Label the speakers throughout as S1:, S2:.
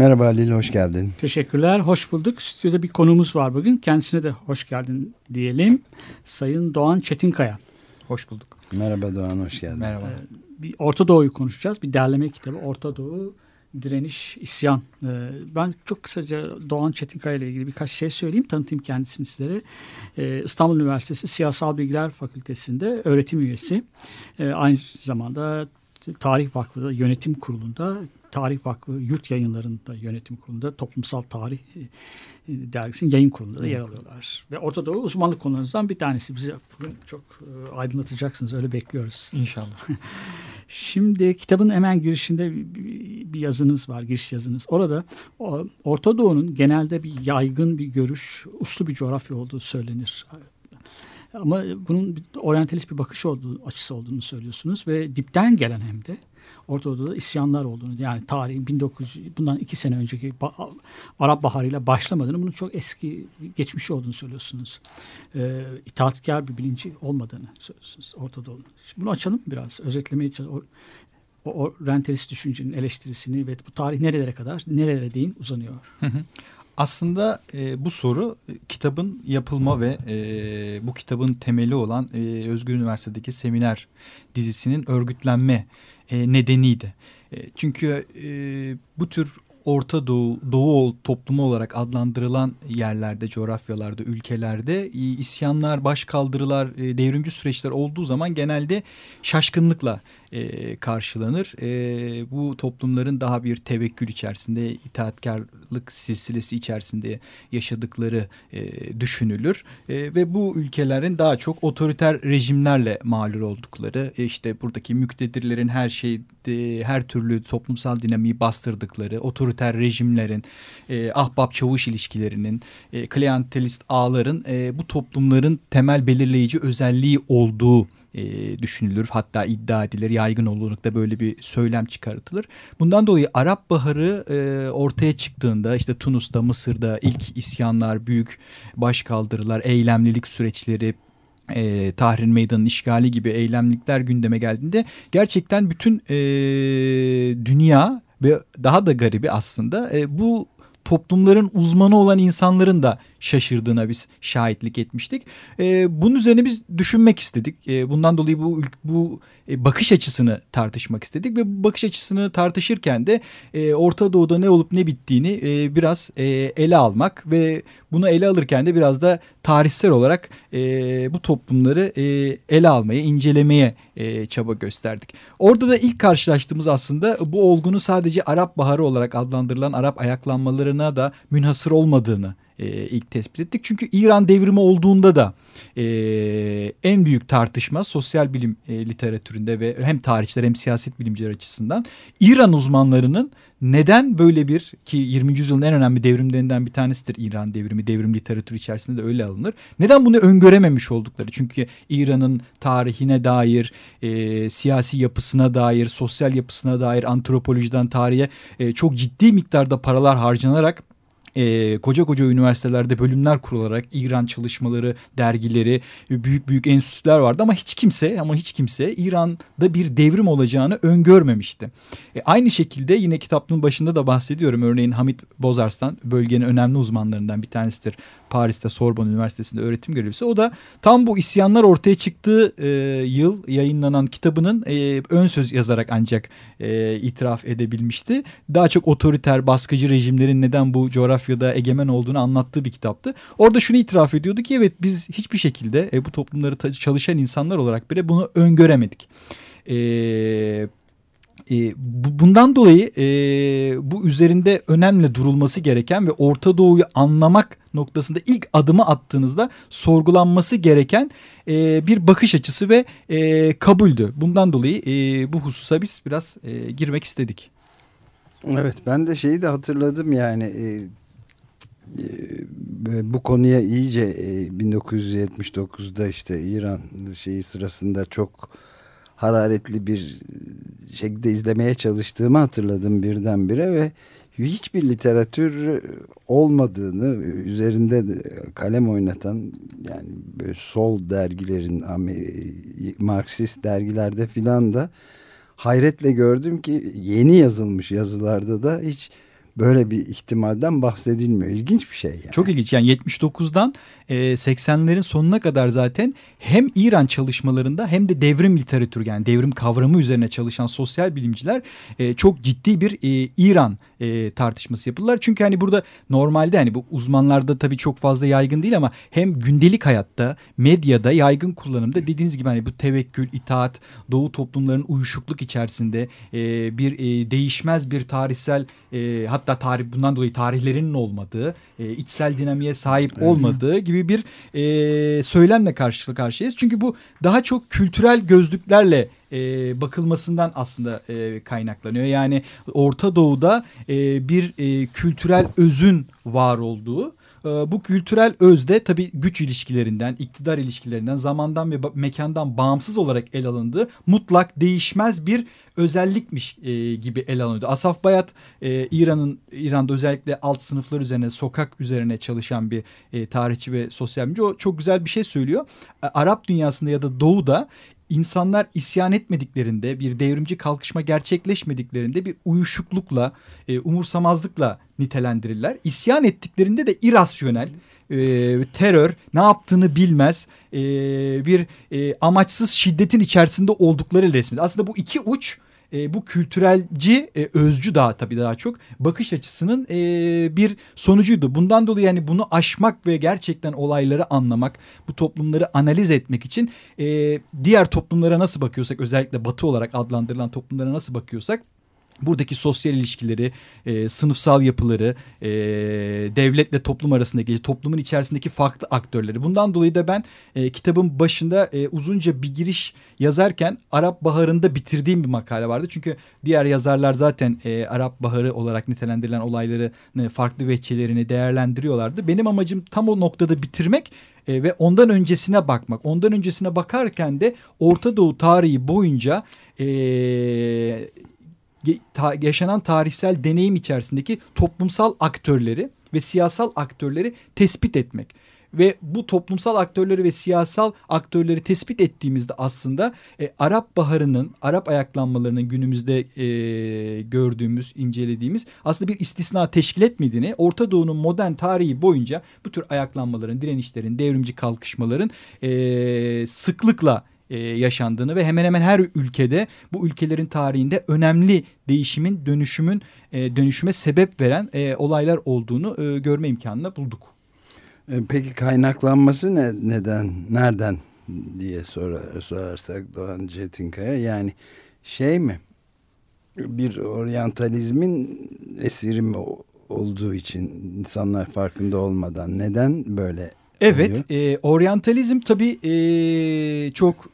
S1: Merhaba Halil, hoş geldin.
S2: Teşekkürler, hoş bulduk. Stüdyoda bir konumuz var bugün. Kendisine de hoş geldin diyelim. Sayın Doğan Çetinkaya.
S3: Hoş bulduk.
S1: Merhaba Doğan, hoş geldin.
S3: Merhaba.
S2: Ee, bir Orta Doğu'yu konuşacağız. Bir derleme kitabı Orta Doğu Direniş, İsyan. Ee, ben çok kısaca Doğan Çetinkaya ile ilgili birkaç şey söyleyeyim. Tanıtayım kendisini sizlere. Ee, İstanbul Üniversitesi Siyasal Bilgiler Fakültesi'nde öğretim üyesi. Aynı zamanda Tarih Vakfı Yönetim Kurulu'nda Tarih Vakfı Yurt Yayınları'nda yönetim kurulunda Toplumsal Tarih e, dergisinin yayın kurulunda da yer alıyorlar. Ve Orta Doğu uzmanlık konularınızdan bir tanesi. Bizi bugün çok e, aydınlatacaksınız. Öyle bekliyoruz.
S3: İnşallah.
S2: Şimdi kitabın hemen girişinde bir yazınız var, giriş yazınız. Orada Orta Doğu'nun genelde bir yaygın bir görüş, uslu bir coğrafya olduğu söylenir. Ama bunun oryantalist bir bakış olduğu, açısı olduğunu söylüyorsunuz ve dipten gelen hem de Orta Doğu'da isyanlar olduğunu yani tarihin 1900 bundan iki sene önceki Arap Baharı ile başlamadığını bunun çok eski geçmiş olduğunu söylüyorsunuz. Ee, itaatkar bir bilinci olmadığını söylüyorsunuz Orta Doğu'nun. Bunu açalım biraz özetlemeye çalışalım. O, o rentalist düşüncenin eleştirisini ve bu tarih nerelere kadar nerelere değin uzanıyor.
S3: Aslında e, bu soru e, kitabın yapılma ve e, bu kitabın temeli olan e, Özgür Üniversitedeki seminer dizisinin örgütlenme e, nedeniydi. E, çünkü e, bu tür Orta Doğu, Doğu toplumu olarak adlandırılan yerlerde, coğrafyalarda, ülkelerde isyanlar, başkaldırılar, devrimci süreçler olduğu zaman genelde şaşkınlıkla e, karşılanır. E, bu toplumların daha bir tevekkül içerisinde, itaatkarlık silsilesi içerisinde yaşadıkları e, düşünülür. E, ve bu ülkelerin daha çok otoriter rejimlerle mağlur oldukları, e, işte buradaki müktedirlerin her şeyde, her türlü toplumsal dinamiği bastırdıkları, otoriter rejimlerin, e, ahbap çavuş ilişkilerinin, e, klientelist ağların e, bu toplumların temel belirleyici özelliği olduğu e, düşünülür. Hatta iddia edilir. Yaygın olurlukta böyle bir söylem çıkartılır. Bundan dolayı Arap Baharı e, ortaya çıktığında işte Tunus'ta, Mısır'da ilk isyanlar, büyük başkaldırılar, eylemlilik süreçleri, e, Tahrir Meydanı'nın işgali gibi eylemlikler gündeme geldiğinde gerçekten bütün e, dünya ve daha da garibi aslında e, bu toplumların uzmanı olan insanların da şaşırdığına biz şahitlik etmiştik. E, bunun üzerine biz düşünmek istedik. E, bundan dolayı bu bu e, bakış açısını tartışmak istedik ve bu bakış açısını tartışırken de e, Orta Doğu'da ne olup ne bittiğini e, biraz e, ele almak ve bunu ele alırken de biraz da tarihsel olarak e, bu toplumları e, ele almaya, incelemeye e, çaba gösterdik. Orada da ilk karşılaştığımız aslında bu olgunun sadece Arap Baharı olarak adlandırılan Arap ayaklanmalarına da münhasır olmadığını e, ilk tespit ettik. Çünkü İran devrimi olduğunda da e, en büyük tartışma sosyal bilim e, literatüründe ve hem tarihçiler hem siyaset bilimciler açısından İran uzmanlarının neden böyle bir ki 20. yüzyılın en önemli devrimlerinden bir tanesidir İran devrimi devrim literatürü içerisinde de öyle alınır. Neden bunu öngörememiş oldukları çünkü İran'ın tarihine dair e, siyasi yapısına dair sosyal yapısına dair antropolojiden tarihe e, çok ciddi miktarda paralar harcanarak e, koca koca üniversitelerde bölümler kurularak İran çalışmaları, dergileri, büyük büyük enstitüler vardı ama hiç kimse ama hiç kimse İran'da bir devrim olacağını öngörmemişti. E, aynı şekilde yine kitabın başında da bahsediyorum. Örneğin Hamit Bozarslan bölgenin önemli uzmanlarından bir tanesidir. Paris'te Sorbonne Üniversitesi'nde öğretim görevlisi. O da tam bu isyanlar ortaya çıktığı e, yıl yayınlanan kitabının e, ön söz yazarak ancak e, itiraf edebilmişti. Daha çok otoriter baskıcı rejimlerin neden bu coğrafyada egemen olduğunu anlattığı bir kitaptı. Orada şunu itiraf ediyordu ki evet biz hiçbir şekilde e, bu toplumları çalışan insanlar olarak bile bunu öngöremedik. Eee e, bundan dolayı e, bu üzerinde önemli durulması gereken ve Orta Doğu'yu anlamak noktasında ilk adımı attığınızda sorgulanması gereken e, bir bakış açısı ve e, kabuldü. Bundan dolayı e, bu hususa biz biraz e, girmek istedik.
S1: Evet ben de şeyi de hatırladım yani e, e, bu konuya iyice e, 1979'da işte İran şeyi sırasında çok hararetli bir şekilde izlemeye çalıştığımı hatırladım birdenbire ve hiçbir literatür olmadığını üzerinde kalem oynatan yani böyle sol dergilerin Marksist dergilerde filan da hayretle gördüm ki yeni yazılmış yazılarda da hiç böyle bir ihtimalden bahsedilmiyor. İlginç bir şey yani.
S3: Çok ilginç yani 79'dan 80'lerin e, sonuna kadar zaten hem İran çalışmalarında hem de devrim literatürü yani devrim kavramı üzerine çalışan sosyal bilimciler e, çok ciddi bir e, İran tartışması yapılırlar. Çünkü hani burada normalde hani bu uzmanlarda tabii çok fazla yaygın değil ama hem gündelik hayatta medyada yaygın kullanımda dediğiniz gibi hani bu tevekkül, itaat, doğu toplumlarının uyuşukluk içerisinde bir değişmez bir tarihsel hatta tarih bundan dolayı tarihlerinin olmadığı, içsel dinamiğe sahip olmadığı gibi bir e, söylemle karşı karşıyayız. Çünkü bu daha çok kültürel gözlüklerle e, bakılmasından aslında e, kaynaklanıyor. Yani Orta Doğu'da e, bir e, kültürel özün var olduğu bu kültürel özde tabii güç ilişkilerinden, iktidar ilişkilerinden, zamandan ve mekandan bağımsız olarak el alındığı mutlak değişmez bir özellikmiş e, gibi el alınıyordu. Asaf Bayat e, İran'ın İran'da özellikle alt sınıflar üzerine, sokak üzerine çalışan bir e, tarihçi ve sosyal bilimci. O çok güzel bir şey söylüyor. Arap dünyasında ya da Doğu'da insanlar isyan etmediklerinde, bir devrimci kalkışma gerçekleşmediklerinde bir uyuşuklukla, e, umursamazlıkla nitelendirirler. İsyan ettiklerinde de irasyonel, e, terör, ne yaptığını bilmez, e, bir e, amaçsız şiddetin içerisinde oldukları resmi. Aslında bu iki uç e, bu kültürelci e, özcü daha tabii daha çok bakış açısının e, bir sonucuydu. Bundan dolayı yani bunu aşmak ve gerçekten olayları anlamak, bu toplumları analiz etmek için e, diğer toplumlara nasıl bakıyorsak özellikle batı olarak adlandırılan toplumlara nasıl bakıyorsak buradaki sosyal ilişkileri, e, sınıfsal yapıları, e, devletle toplum arasındaki, toplumun içerisindeki farklı aktörleri. Bundan dolayı da ben e, kitabın başında e, uzunca bir giriş yazarken Arap Baharı'nda bitirdiğim bir makale vardı. Çünkü diğer yazarlar zaten e, Arap Baharı olarak nitelendirilen olayları farklı veçelerini değerlendiriyorlardı. Benim amacım tam o noktada bitirmek e, ve ondan öncesine bakmak. Ondan öncesine bakarken de Orta Doğu tarihi boyunca e, yaşanan tarihsel deneyim içerisindeki toplumsal aktörleri ve siyasal aktörleri tespit etmek. Ve bu toplumsal aktörleri ve siyasal aktörleri tespit ettiğimizde aslında e, Arap Baharı'nın, Arap ayaklanmalarının günümüzde e, gördüğümüz, incelediğimiz aslında bir istisna teşkil etmediğini, Orta Doğu'nun modern tarihi boyunca bu tür ayaklanmaların, direnişlerin, devrimci kalkışmaların e, sıklıkla e, yaşandığını ve hemen hemen her ülkede bu ülkelerin tarihinde önemli değişimin, dönüşümün e, dönüşüme sebep veren e, olaylar olduğunu görme imkanını bulduk.
S1: Peki kaynaklanması ne, neden, nereden diye sorar, sorarsak Doğan Cetinkaya yani şey mi bir oryantalizmin esiri mi olduğu için insanlar farkında olmadan neden böyle
S3: Evet, e, oryantalizm tabii e, çok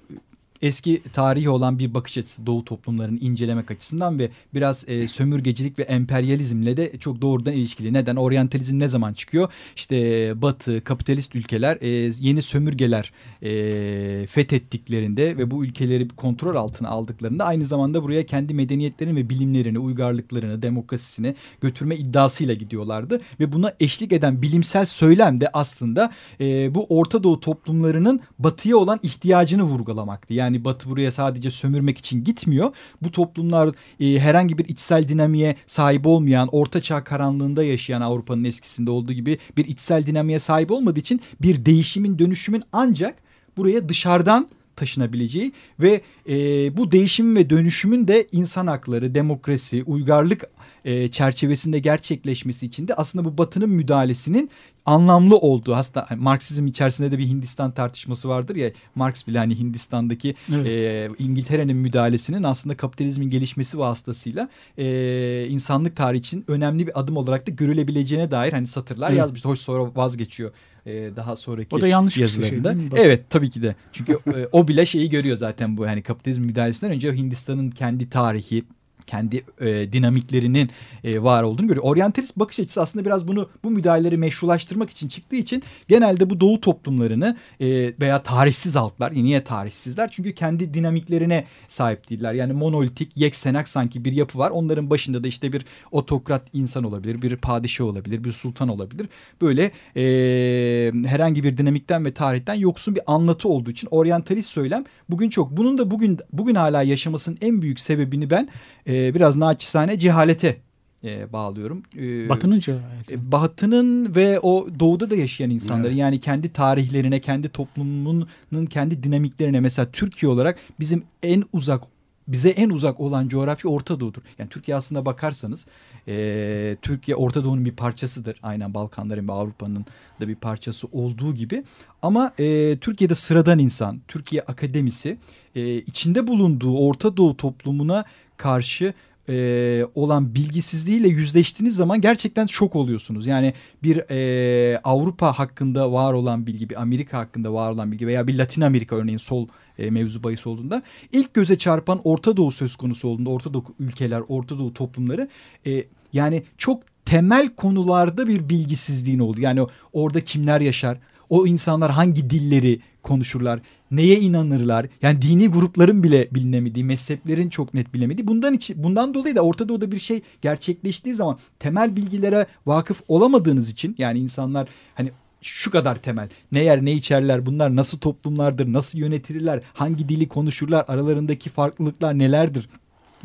S3: eski tarihi olan bir bakış açısı Doğu toplumlarını incelemek açısından ve biraz e, sömürgecilik ve emperyalizmle de çok doğrudan ilişkili. Neden? Oryantalizm ne zaman çıkıyor? İşte Batı, kapitalist ülkeler e, yeni sömürgeler e, fethettiklerinde ve bu ülkeleri kontrol altına aldıklarında aynı zamanda buraya kendi medeniyetlerini ve bilimlerini, uygarlıklarını, demokrasisini götürme iddiasıyla gidiyorlardı. Ve buna eşlik eden bilimsel söylem de aslında e, bu Orta Doğu toplumlarının batıya olan ihtiyacını vurgulamaktı. Yani yani Batı buraya sadece sömürmek için gitmiyor. Bu toplumlar e, herhangi bir içsel dinamiğe sahip olmayan, ortaçağ karanlığında yaşayan Avrupa'nın eskisinde olduğu gibi bir içsel dinamiğe sahip olmadığı için bir değişimin, dönüşümün ancak buraya dışarıdan taşınabileceği ve e, bu değişimin ve dönüşümün de insan hakları, demokrasi, uygarlık e, çerçevesinde gerçekleşmesi için de aslında bu batının müdahalesinin anlamlı olduğu hasta Marksizm içerisinde de bir Hindistan tartışması vardır ya Marx bile hani Hindistan'daki evet. e, İngiltere'nin müdahalesinin aslında kapitalizmin gelişmesi vasıtasıyla e, insanlık tarihi için önemli bir adım olarak da görülebileceğine dair hani satırlar evet. yazmıştı. Hoş sonra vazgeçiyor e, daha sonraki
S2: o da yanlış
S3: yazılarında. Bir şey evet tabii ki de. Çünkü e, o bile şeyi görüyor zaten bu hani kapitalizm müdahalesinden önce Hindistan'ın kendi tarihi kendi e, dinamiklerinin e, var olduğunu görüyor. Oryantalist bakış açısı aslında biraz bunu bu müdahaleleri meşrulaştırmak için çıktığı için genelde bu doğu toplumlarını e, veya tarihsiz halklar niye tarihsizler? Çünkü kendi dinamiklerine sahip değiller. Yani monolitik, yeksenak sanki bir yapı var. Onların başında da işte bir otokrat insan olabilir, bir padişah olabilir, bir sultan olabilir. Böyle e, herhangi bir dinamikten ve tarihten yoksun bir anlatı olduğu için oryantalist söylem bugün çok. Bunun da bugün bugün hala yaşamasının en büyük sebebini ben e, biraz naçizane cehalete e, bağlıyorum.
S2: E, Batı'nın cehaleti.
S3: E, Batı'nın ve o doğuda da yaşayan insanların evet. yani kendi tarihlerine, kendi toplumunun kendi dinamiklerine mesela Türkiye olarak bizim en uzak bize en uzak olan coğrafya Orta Doğu'dur. Yani Türkiye aslında bakarsanız e, Türkiye Orta Doğu'nun bir parçasıdır. Aynen Balkanların ve Avrupa'nın da bir parçası olduğu gibi. Ama e, Türkiye'de sıradan insan, Türkiye akademisi e, içinde bulunduğu Orta Doğu toplumuna karşı e, olan bilgisizliğiyle yüzleştiğiniz zaman gerçekten şok oluyorsunuz. Yani bir e, Avrupa hakkında var olan bilgi, bir Amerika hakkında var olan bilgi veya bir Latin Amerika örneğin sol e, mevzu bahis olduğunda ilk göze çarpan Orta Doğu söz konusu olduğunda Orta Doğu ülkeler, Orta Doğu toplumları e, yani çok temel konularda bir bilgisizliğin oldu. Yani orada kimler yaşar, o insanlar hangi dilleri konuşurlar, neye inanırlar? Yani dini grupların bile bilinemediği, mezheplerin çok net bilemediği. Bundan için bundan dolayı da Orta Doğu'da bir şey gerçekleştiği zaman temel bilgilere vakıf olamadığınız için yani insanlar hani şu kadar temel. Ne yer ne içerler bunlar nasıl toplumlardır nasıl yönetilirler hangi dili konuşurlar aralarındaki farklılıklar nelerdir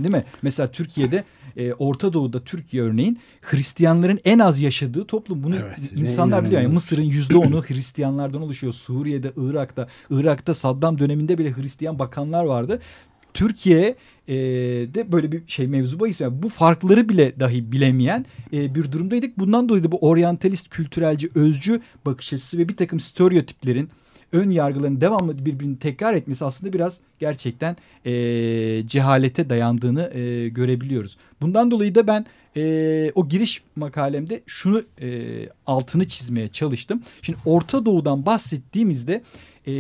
S3: değil mi? Mesela Türkiye'de e, Orta Doğu'da Türkiye örneğin Hristiyanların en az yaşadığı toplum. Bunu evet, insanlar biliyor. Yani Mısır'ın yüzde onu Hristiyanlardan oluşuyor. Suriye'de, Irak'ta, Irak'ta Saddam döneminde bile Hristiyan bakanlar vardı. Türkiye e, de böyle bir şey mevzu bahis. Yani bu farkları bile dahi bilemeyen e, bir durumdaydık. Bundan dolayı da bu oryantalist, kültürelci, özcü bakış açısı ve bir takım stereotiplerin ön yargıların devamlı birbirini tekrar etmesi aslında biraz gerçekten e, cehalete dayandığını e, görebiliyoruz. Bundan dolayı da ben e, o giriş makalemde şunu e, altını çizmeye çalıştım. Şimdi Orta Doğu'dan bahsettiğimizde e,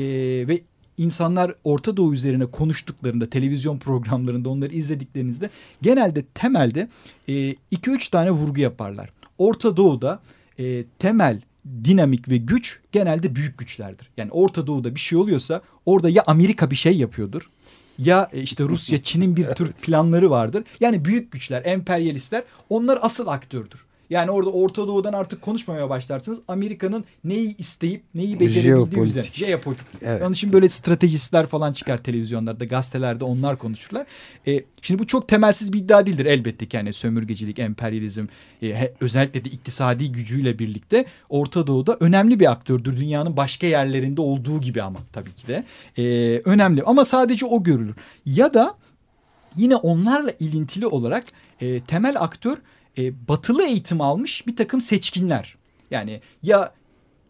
S3: ve insanlar Orta Doğu üzerine konuştuklarında televizyon programlarında onları izlediklerinizde genelde temelde 2-3 e, tane vurgu yaparlar. Orta Doğu'da e, temel dinamik ve güç genelde büyük güçlerdir. Yani Orta Doğu'da bir şey oluyorsa orada ya Amerika bir şey yapıyordur ya e, işte Rusya, Çin'in bir tür planları vardır. Yani büyük güçler, emperyalistler onlar asıl aktördür. Yani orada Orta Doğu'dan artık konuşmamaya başlarsınız. Amerika'nın neyi isteyip neyi becerebildiği üzerine. Jeopolitik. Evet. Onun için böyle stratejistler falan çıkar televizyonlarda, gazetelerde onlar konuşurlar. E, şimdi bu çok temelsiz bir iddia değildir elbette ki. Yani sömürgecilik, emperyalizm e, özellikle de iktisadi gücüyle birlikte Orta Doğu'da önemli bir aktördür. Dünyanın başka yerlerinde olduğu gibi ama tabii ki de. E, önemli ama sadece o görülür. Ya da yine onlarla ilintili olarak e, temel aktör e, batılı eğitim almış bir takım seçkinler. Yani ya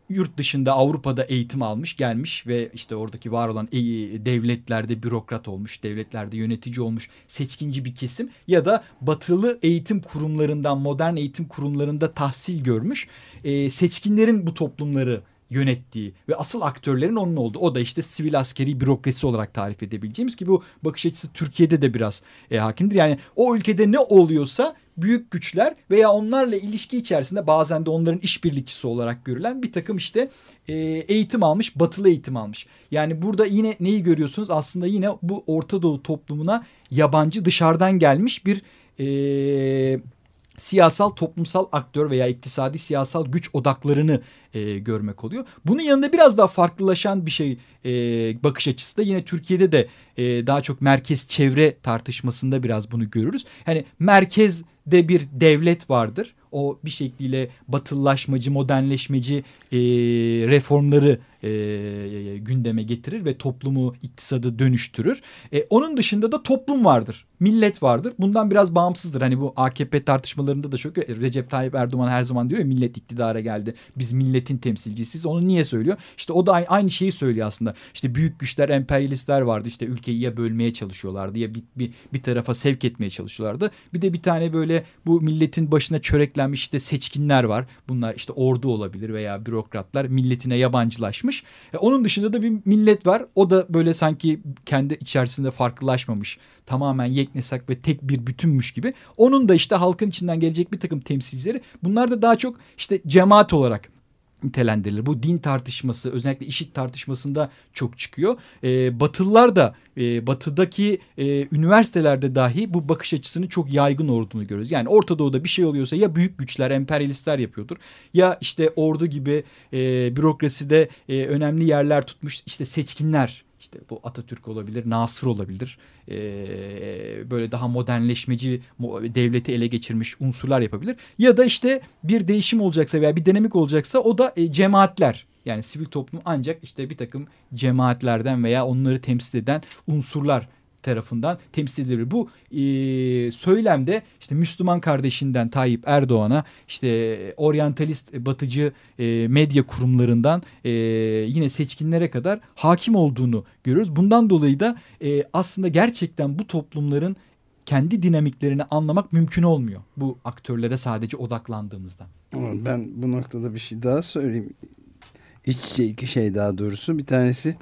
S3: yurt dışında Avrupa'da eğitim almış gelmiş ve işte oradaki var olan e, devletlerde bürokrat olmuş, devletlerde yönetici olmuş seçkinci bir kesim ya da batılı eğitim kurumlarından modern eğitim kurumlarında tahsil görmüş e, seçkinlerin bu toplumları yönettiği ve asıl aktörlerin onun olduğu. O da işte sivil askeri bürokrasi olarak tarif edebileceğimiz ki bu bakış açısı Türkiye'de de biraz e, hakimdir. Yani o ülkede ne oluyorsa büyük güçler veya onlarla ilişki içerisinde bazen de onların işbirlikçisi olarak görülen bir takım işte e, eğitim almış, batılı eğitim almış. Yani burada yine neyi görüyorsunuz? Aslında yine bu Orta Doğu toplumuna yabancı dışarıdan gelmiş bir e, siyasal toplumsal aktör veya iktisadi siyasal güç odaklarını e, görmek oluyor. Bunun yanında biraz daha farklılaşan bir şey e, bakış açısı da yine Türkiye'de de e, daha çok merkez çevre tartışmasında biraz bunu görürüz. Hani merkezde bir devlet vardır. O bir şekliyle batılılaşmacı, modernleşmeci e, reformları e, gündeme getirir ve toplumu, iktisadı dönüştürür. E, onun dışında da toplum vardır, millet vardır. Bundan biraz bağımsızdır. Hani bu AKP tartışmalarında da çok Recep Tayyip Erdoğan her zaman diyor ya millet iktidara geldi. Biz milletin temsilcisiyiz. Onu niye söylüyor? İşte o da aynı şeyi söylüyor aslında. İşte büyük güçler, emperyalistler vardı. İşte ülkeyi ya bölmeye çalışıyorlardı ya bir, bir, bir tarafa sevk etmeye çalışıyorlardı. Bir de bir tane böyle bu milletin başına çöreklenmiş işte seçkinler var. Bunlar işte ordu olabilir veya bürokratlar milletine yabancılaşmış. E, onun dışında da bir millet var. O da böyle sanki kendi içerisinde farklılaşmamış. Tamamen yeknesak ve tek bir bütünmüş gibi. Onun da işte halkın içinden gelecek bir takım temsilcileri. Bunlar da daha çok işte cemaat olarak nitelendirilir. Bu din tartışması özellikle işit tartışmasında çok çıkıyor. E, Batılılar da e, batıdaki e, üniversitelerde dahi bu bakış açısını çok yaygın olduğunu görüyoruz. Yani Orta Doğu'da bir şey oluyorsa ya büyük güçler, emperyalistler yapıyordur ya işte ordu gibi e, bürokraside e, önemli yerler tutmuş işte seçkinler işte bu Atatürk olabilir, Nasır olabilir. Ee, böyle daha modernleşmeci devleti ele geçirmiş unsurlar yapabilir. Ya da işte bir değişim olacaksa veya bir dinamik olacaksa o da e, cemaatler. Yani sivil toplum ancak işte bir takım cemaatlerden veya onları temsil eden unsurlar tarafından temsil edilir. Bu e, söylemde işte Müslüman kardeşinden Tayyip Erdoğan'a işte oryantalist batıcı e, medya kurumlarından e, yine seçkinlere kadar hakim olduğunu görüyoruz. Bundan dolayı da e, aslında gerçekten bu toplumların kendi dinamiklerini anlamak mümkün olmuyor. Bu aktörlere sadece odaklandığımızda.
S1: Ben bu noktada bir şey daha söyleyeyim. İç iki şey daha doğrusu. Bir tanesi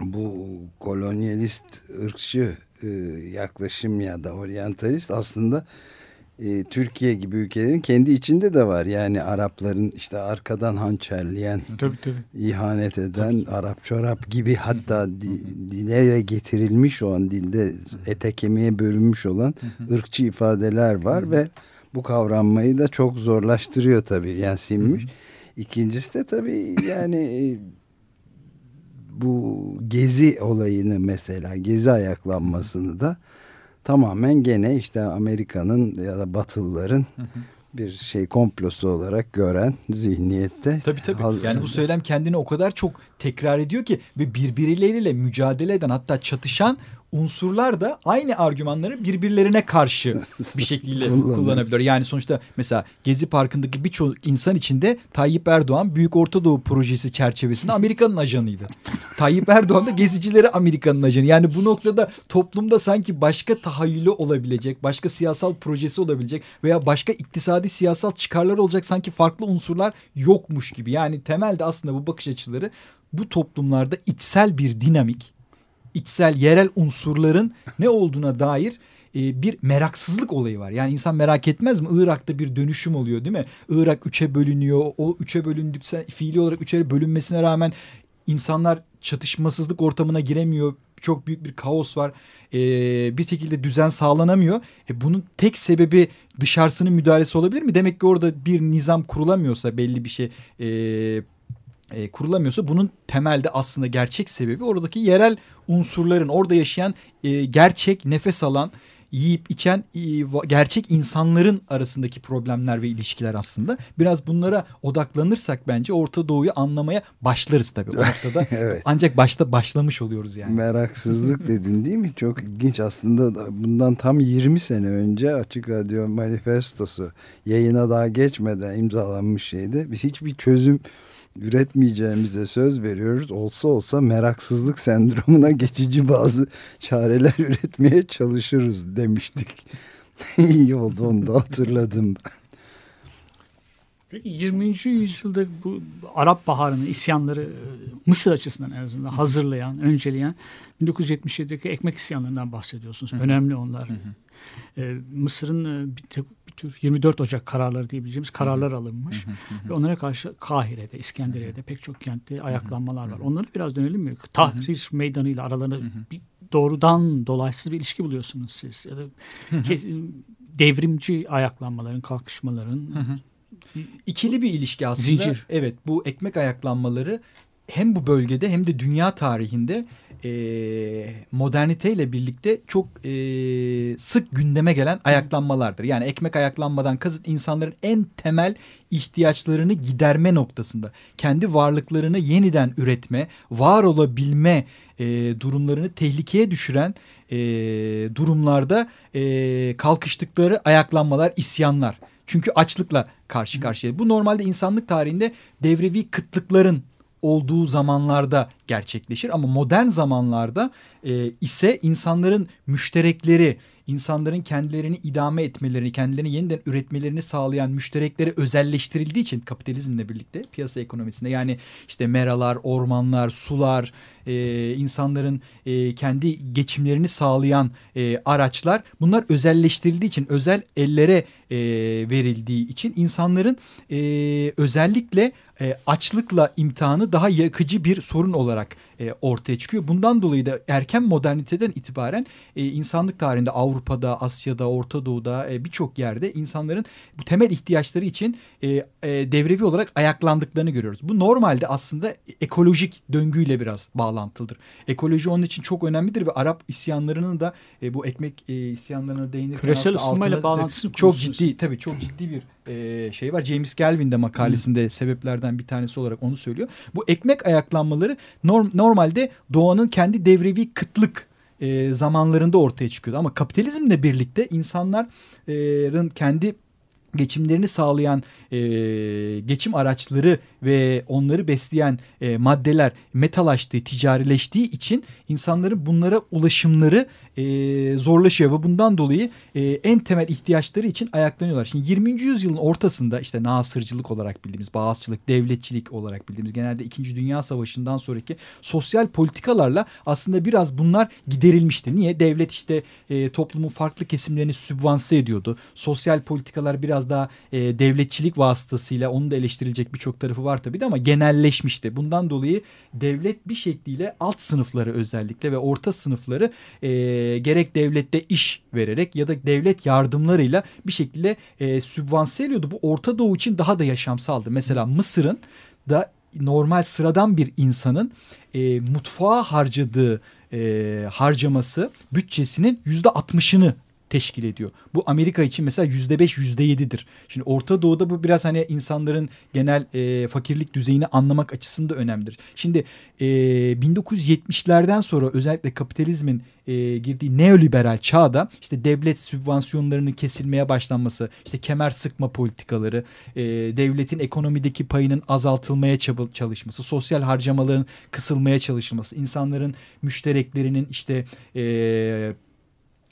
S1: bu kolonyalist, ırkçı e, yaklaşım ya da oryantalist aslında e, Türkiye gibi ülkelerin kendi içinde de var. Yani Arapların işte arkadan hançerleyen,
S2: tabii, tabii.
S1: ihanet eden, tabii. Arap çorap gibi hatta di, dile getirilmiş olan dilde ete kemiğe bölünmüş olan ırkçı ifadeler var ve bu kavranmayı da çok zorlaştırıyor tabii. Yani silmiş. İkincisi de tabii yani e, bu gezi olayını mesela gezi ayaklanmasını da tamamen gene işte Amerika'nın ya da Batılıların bir şey komplosu olarak gören zihniyette.
S3: Tabii tabii. Yani bu söylem kendini o kadar çok tekrar ediyor ki ve birbirleriyle mücadele eden hatta çatışan unsurlar da aynı argümanları birbirlerine karşı bir şekilde kullanabilir. Yani sonuçta mesela Gezi Parkı'ndaki birçok insan içinde Tayyip Erdoğan Büyük Orta Doğu Projesi çerçevesinde Amerika'nın ajanıydı. Tayyip Erdoğan da gezicileri Amerika'nın ajanı. Yani bu noktada toplumda sanki başka tahayyülü olabilecek, başka siyasal projesi olabilecek veya başka iktisadi siyasal çıkarlar olacak sanki farklı unsurlar yokmuş gibi. Yani temelde aslında bu bakış açıları bu toplumlarda içsel bir dinamik içsel yerel unsurların ne olduğuna dair e, bir meraksızlık olayı var. Yani insan merak etmez mi? Irak'ta bir dönüşüm oluyor değil mi? Irak üçe bölünüyor. O üçe bölündükse fiili olarak üçe bölünmesine rağmen insanlar çatışmasızlık ortamına giremiyor. Çok büyük bir kaos var. E, bir şekilde düzen sağlanamıyor. E, bunun tek sebebi dışarısının müdahalesi olabilir mi? Demek ki orada bir nizam kurulamıyorsa belli bir şey e, e, kurulamıyorsa bunun temelde aslında gerçek sebebi oradaki yerel unsurların orada yaşayan e, gerçek nefes alan yiyip içen e, gerçek insanların arasındaki problemler ve ilişkiler aslında. Biraz bunlara odaklanırsak bence Orta Doğu'yu anlamaya başlarız tabii o noktada. evet. Ancak başta başlamış oluyoruz yani.
S1: Meraksızlık dedin değil mi? Çok ilginç aslında bundan tam 20 sene önce Açık Radyo Manifestosu yayına daha geçmeden imzalanmış şeydi. Biz hiçbir çözüm üretmeyeceğimize söz veriyoruz. Olsa olsa meraksızlık sendromuna geçici bazı çareler üretmeye çalışırız demiştik. İyi oldu onu da hatırladım
S2: Peki 20. yüzyılda bu Arap Baharı'nın isyanları e, Mısır açısından en azından hazırlayan, önceleyen 1977'deki ekmek isyanlarından bahsediyorsunuz. Hı -hı. Önemli onlar. Hı -hı. Ee, Mısır'ın e, bir, tür 24 Ocak kararları diyebileceğimiz kararlar alınmış. Ve onlara karşı Kahire'de, İskenderiye'de pek çok kentte ayaklanmalar var. Onlara biraz dönelim mi? Tahrir meydanı ile aralarında bir doğrudan dolaysız bir ilişki buluyorsunuz siz. Ya da devrimci ayaklanmaların, kalkışmaların
S3: ikili bir ilişki aslında. Zincir. Evet bu ekmek ayaklanmaları hem bu bölgede hem de dünya tarihinde e, moderniteyle birlikte çok e, sık gündeme gelen ayaklanmalardır. Yani ekmek ayaklanmadan kasıt insanların en temel ihtiyaçlarını giderme noktasında kendi varlıklarını yeniden üretme, var olabilme e, durumlarını tehlikeye düşüren e, durumlarda e, kalkıştıkları ayaklanmalar, isyanlar. Çünkü açlıkla karşı karşıya. Bu normalde insanlık tarihinde devrevi kıtlıkların olduğu zamanlarda gerçekleşir. Ama modern zamanlarda e, ise insanların müşterekleri insanların kendilerini idame etmelerini, kendilerini yeniden üretmelerini sağlayan müşterekleri özelleştirildiği için kapitalizmle birlikte piyasa ekonomisinde yani işte meralar, ormanlar, sular, e, insanların e, kendi geçimlerini sağlayan e, araçlar bunlar özelleştirildiği için özel ellere e, verildiği için insanların e, özellikle e, açlıkla imtihanı daha yakıcı bir sorun olarak e, ortaya çıkıyor. Bundan dolayı da erken moderniteden itibaren e, insanlık tarihinde Avrupa'da, Asya'da, Orta Doğu'da e, birçok yerde insanların bu temel ihtiyaçları için e, e, devrevi olarak ayaklandıklarını görüyoruz. Bu normalde aslında ekolojik döngüyle biraz bağlantılıdır. Ekoloji onun için çok önemlidir ve Arap isyanlarının da e, bu ekmek e, isyanlarına değinirken
S2: küresel ısınmayla bağlantısını
S3: çok ciddi tabii çok ciddi bir e, şey var. James Galvin de makalesinde hmm. sebeplerden bir tanesi olarak onu söylüyor. Bu ekmek ayaklanmaları norm, normalde doğanın kendi devrevi kıtlık e, zamanlarında ortaya çıkıyordu. Ama kapitalizmle birlikte insanların kendi geçimlerini sağlayan e, geçim araçları ve onları besleyen e, maddeler metalaştığı, ticarileştiği için insanların bunlara ulaşımları e, zorlaşıyor ve bundan dolayı e, en temel ihtiyaçları için ayaklanıyorlar. Şimdi 20. yüzyılın ortasında işte nasırcılık olarak bildiğimiz, bağızçılık, devletçilik olarak bildiğimiz genelde 2. Dünya Savaşı'ndan sonraki sosyal politikalarla aslında biraz bunlar giderilmişti. Niye? Devlet işte e, toplumun farklı kesimlerini sübvanse ediyordu. Sosyal politikalar biraz daha e, devletçilik vasıtasıyla onun da eleştirilecek birçok tarafı var tabii de ama genelleşmişti. Bundan dolayı devlet bir şekliyle alt sınıfları özellikle ve orta sınıfları e, gerek devlette iş vererek ya da devlet yardımlarıyla bir şekilde e, sübvanse ediyordu. Bu Orta Doğu için daha da yaşamsaldı. Mesela Mısır'ın da normal sıradan bir insanın e, mutfağa harcadığı e, harcaması bütçesinin yüzde altmışını teşkil ediyor. Bu Amerika için mesela yüzde beş yüzde yedidir. Şimdi Orta Doğu'da bu biraz hani insanların genel e, fakirlik düzeyini anlamak açısından önemlidir. Şimdi e, 1970'lerden sonra özellikle kapitalizmin e, girdiği neoliberal çağda işte devlet sübvansiyonlarının kesilmeye başlanması, işte kemer sıkma politikaları, e, devletin ekonomideki payının azaltılmaya çalışması, sosyal harcamaların kısılmaya çalışılması, insanların müştereklerinin işte e,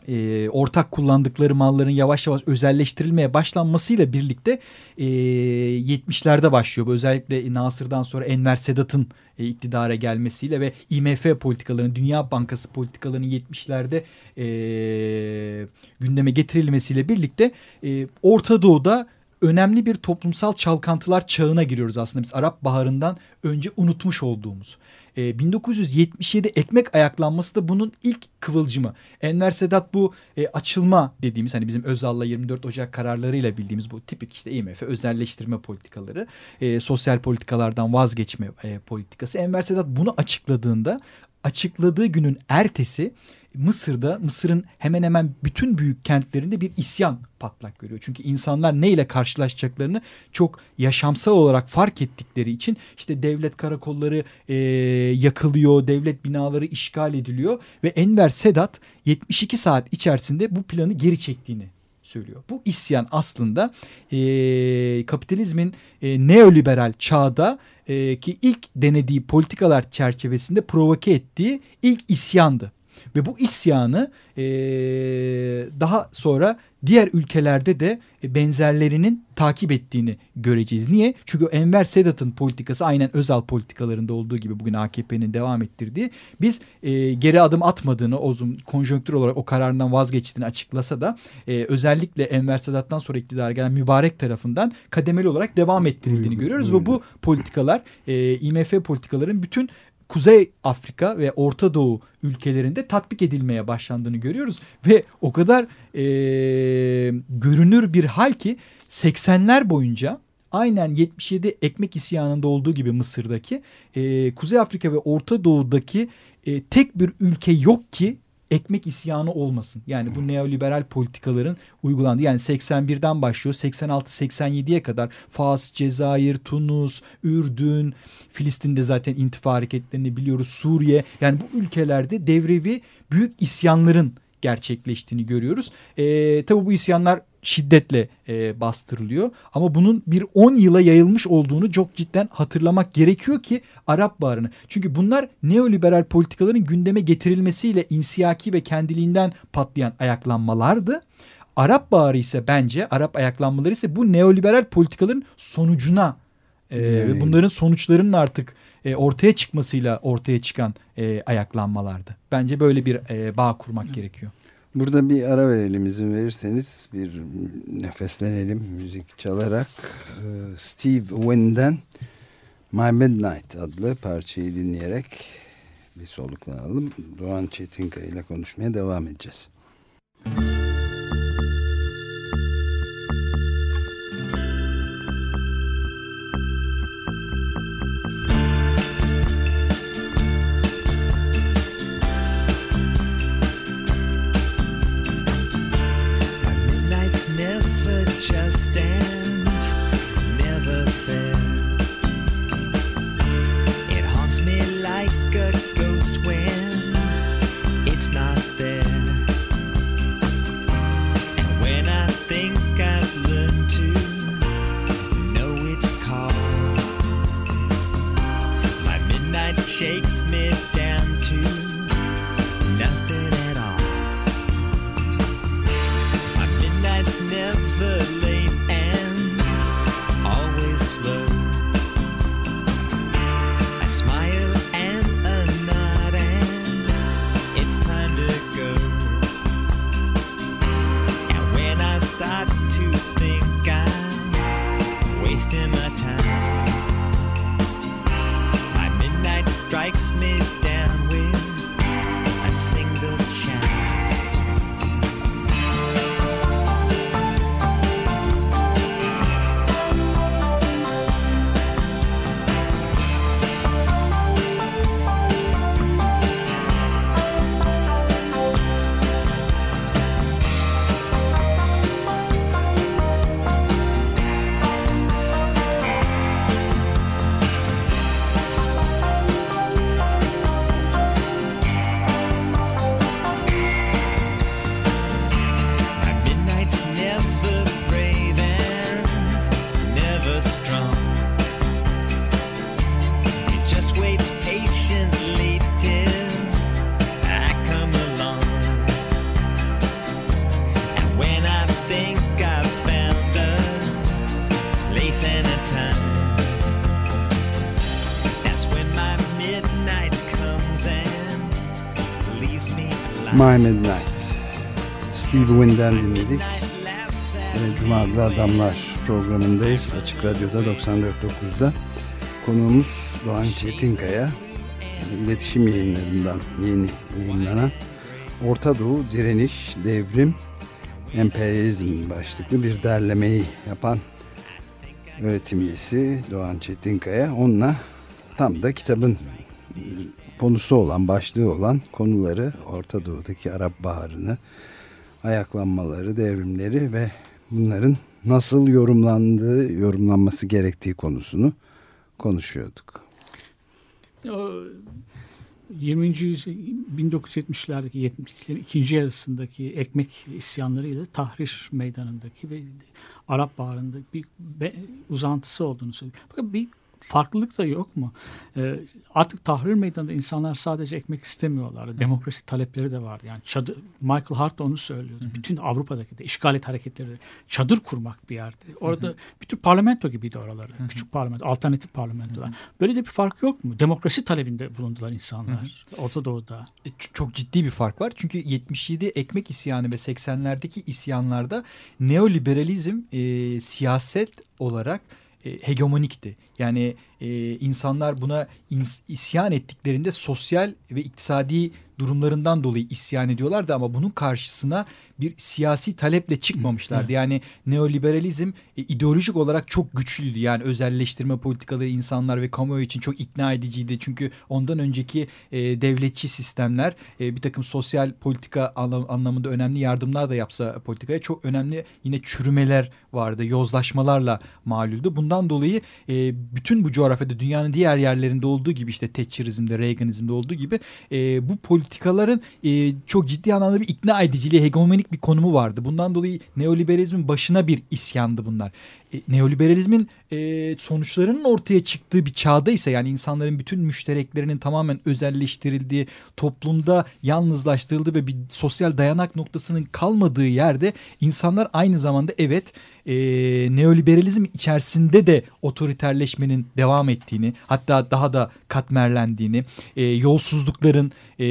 S3: e, ortak kullandıkları malların yavaş yavaş özelleştirilmeye başlanmasıyla birlikte e, 70'lerde başlıyor. Bu özellikle Nasır'dan sonra Enver Sedat'ın e, iktidara gelmesiyle ve IMF politikalarının, Dünya Bankası politikalarının 70'lerde e, gündeme getirilmesiyle birlikte e, Orta Doğu'da önemli bir toplumsal çalkantılar çağına giriyoruz aslında biz Arap Baharı'ndan önce unutmuş olduğumuz. 1977 ee, ekmek ayaklanması da bunun ilk kıvılcımı. Enver Sedat bu e, açılma dediğimiz hani bizim Özal'la 24 Ocak kararlarıyla bildiğimiz bu tipik işte IMF özelleştirme politikaları, e, sosyal politikalardan vazgeçme e, politikası. Enver Sedat bunu açıkladığında açıkladığı günün ertesi Mısır'da Mısır'ın hemen hemen bütün büyük kentlerinde bir isyan patlak görüyor. Çünkü insanlar ne ile karşılaşacaklarını çok yaşamsal olarak fark ettikleri için işte devlet karakolları e, yakılıyor, devlet binaları işgal ediliyor ve Enver Sedat 72 saat içerisinde bu planı geri çektiğini söylüyor. Bu isyan aslında e, kapitalizmin e, neoliberal çağda e, ki ilk denediği politikalar çerçevesinde provoke ettiği ilk isyandı. Ve bu isyanı e, daha sonra diğer ülkelerde de benzerlerinin takip ettiğini göreceğiz. Niye? Çünkü Enver Sedat'ın politikası aynen özel politikalarında olduğu gibi bugün AKP'nin devam ettirdiği biz e, geri adım atmadığını o konjonktür olarak o kararından vazgeçtiğini açıklasa da e, özellikle Enver Sedat'tan sonra iktidara gelen mübarek tarafından kademeli olarak devam ettirildiğini görüyoruz ve bu politikalar e, IMF politikaların bütün Kuzey Afrika ve Orta Doğu ülkelerinde tatbik edilmeye başlandığını görüyoruz. Ve o kadar e, görünür bir hal ki 80'ler boyunca aynen 77 ekmek isyanında olduğu gibi Mısır'daki e, Kuzey Afrika ve Orta Doğu'daki e, tek bir ülke yok ki ekmek isyanı olmasın. Yani bu neoliberal politikaların uygulandığı yani 81'den başlıyor 86-87'ye kadar Fas, Cezayir, Tunus, Ürdün, Filistin'de zaten intifa hareketlerini biliyoruz. Suriye yani bu ülkelerde devrevi büyük isyanların gerçekleştiğini görüyoruz. E, tabii bu isyanlar şiddetle e, bastırılıyor. Ama bunun bir 10 yıla yayılmış olduğunu çok cidden hatırlamak gerekiyor ki Arap Baharı'nı. Çünkü bunlar neoliberal politikaların gündeme getirilmesiyle insiyaki ve kendiliğinden patlayan ayaklanmalardı. Arap Baharı ise bence Arap ayaklanmaları ise bu neoliberal politikaların sonucuna e, ve bunların sonuçlarının artık e, ortaya çıkmasıyla ortaya çıkan e, ayaklanmalardı. Bence böyle bir e, bağ kurmak evet. gerekiyor.
S4: Burada bir ara verelim izin verirseniz bir nefeslenelim müzik çalarak ee, Steve Wynn'den My Midnight adlı parçayı dinleyerek bir soluklanalım. Doğan Çetinkaya ile konuşmaya devam edeceğiz. Müzik Wynn'den dinledik. Cuma adlı Adamlar programındayız. Açık Radyo'da 94.9'da. Konuğumuz Doğan Çetinkaya. İletişim yayınlarından yeni yayınlanan Orta Doğu Direniş, Devrim, Emperyalizm başlıklı bir derlemeyi yapan öğretim üyesi Doğan Çetinkaya. Onunla tam da kitabın konusu olan, başlığı olan konuları Orta Doğu'daki Arap Baharı'nı, ayaklanmaları, devrimleri ve bunların nasıl yorumlandığı, yorumlanması gerektiği konusunu konuşuyorduk.
S2: 20. yüzyıl 1970'lerdeki 70'lerin ikinci yarısındaki ekmek isyanlarıyla Tahrir Meydanı'ndaki ve Arap Baharı'nda bir uzantısı olduğunu söylüyor. Bakın bir farklılık da yok mu? Ee, artık Tahrir Meydanı'nda insanlar sadece ekmek istemiyorlar. Demokrasi talepleri de vardı. Yani çadır, Michael Hart da onu söylüyordu. Hı hı. Bütün Avrupa'daki de işgalet hareketleri çadır kurmak bir yerde. Orada hı hı. bir tür parlamento gibiydi oraları. Hı hı. Küçük parlamento, alternatif parlamentolar. Hı hı. Böyle de bir fark yok mu? Demokrasi talebinde bulundular insanlar. Hı hı. Orta Doğu'da.
S3: E, çok ciddi bir fark var. Çünkü 77 ekmek isyanı ve 80'lerdeki isyanlarda neoliberalizm e, siyaset olarak e, hegemonikti. Yani e, insanlar buna ins isyan ettiklerinde sosyal ve iktisadi durumlarından dolayı isyan ediyorlardı ama bunun karşısına bir siyasi taleple çıkmamışlardı. Yani neoliberalizm e, ideolojik olarak çok güçlüydü. Yani özelleştirme politikaları insanlar ve kamuoyu için çok ikna ediciydi. Çünkü ondan önceki e, devletçi sistemler e, bir takım sosyal politika anlamında önemli yardımlar da yapsa politikaya çok önemli yine çürümeler vardı. Yozlaşmalarla maluldu. Bundan dolayı e, bütün bu coğrafya coğrafyada dünyanın diğer yerlerinde olduğu gibi işte Thatcherizm'de, Reaganizm'de olduğu gibi e, bu politikaların e, çok ciddi anlamda bir ikna ediciliği, hegemonik bir konumu vardı. Bundan dolayı neoliberalizmin başına bir isyandı bunlar. E, neoliberalizmin e, sonuçlarının ortaya çıktığı bir çağda ise yani insanların bütün müştereklerinin tamamen özelleştirildiği, toplumda yalnızlaştırıldığı ve bir sosyal dayanak noktasının kalmadığı yerde insanlar aynı zamanda evet e, neoliberalizm içerisinde de otoriterleşmenin devam ettiğini hatta daha da katmerlendiğini, e, yolsuzlukların, e,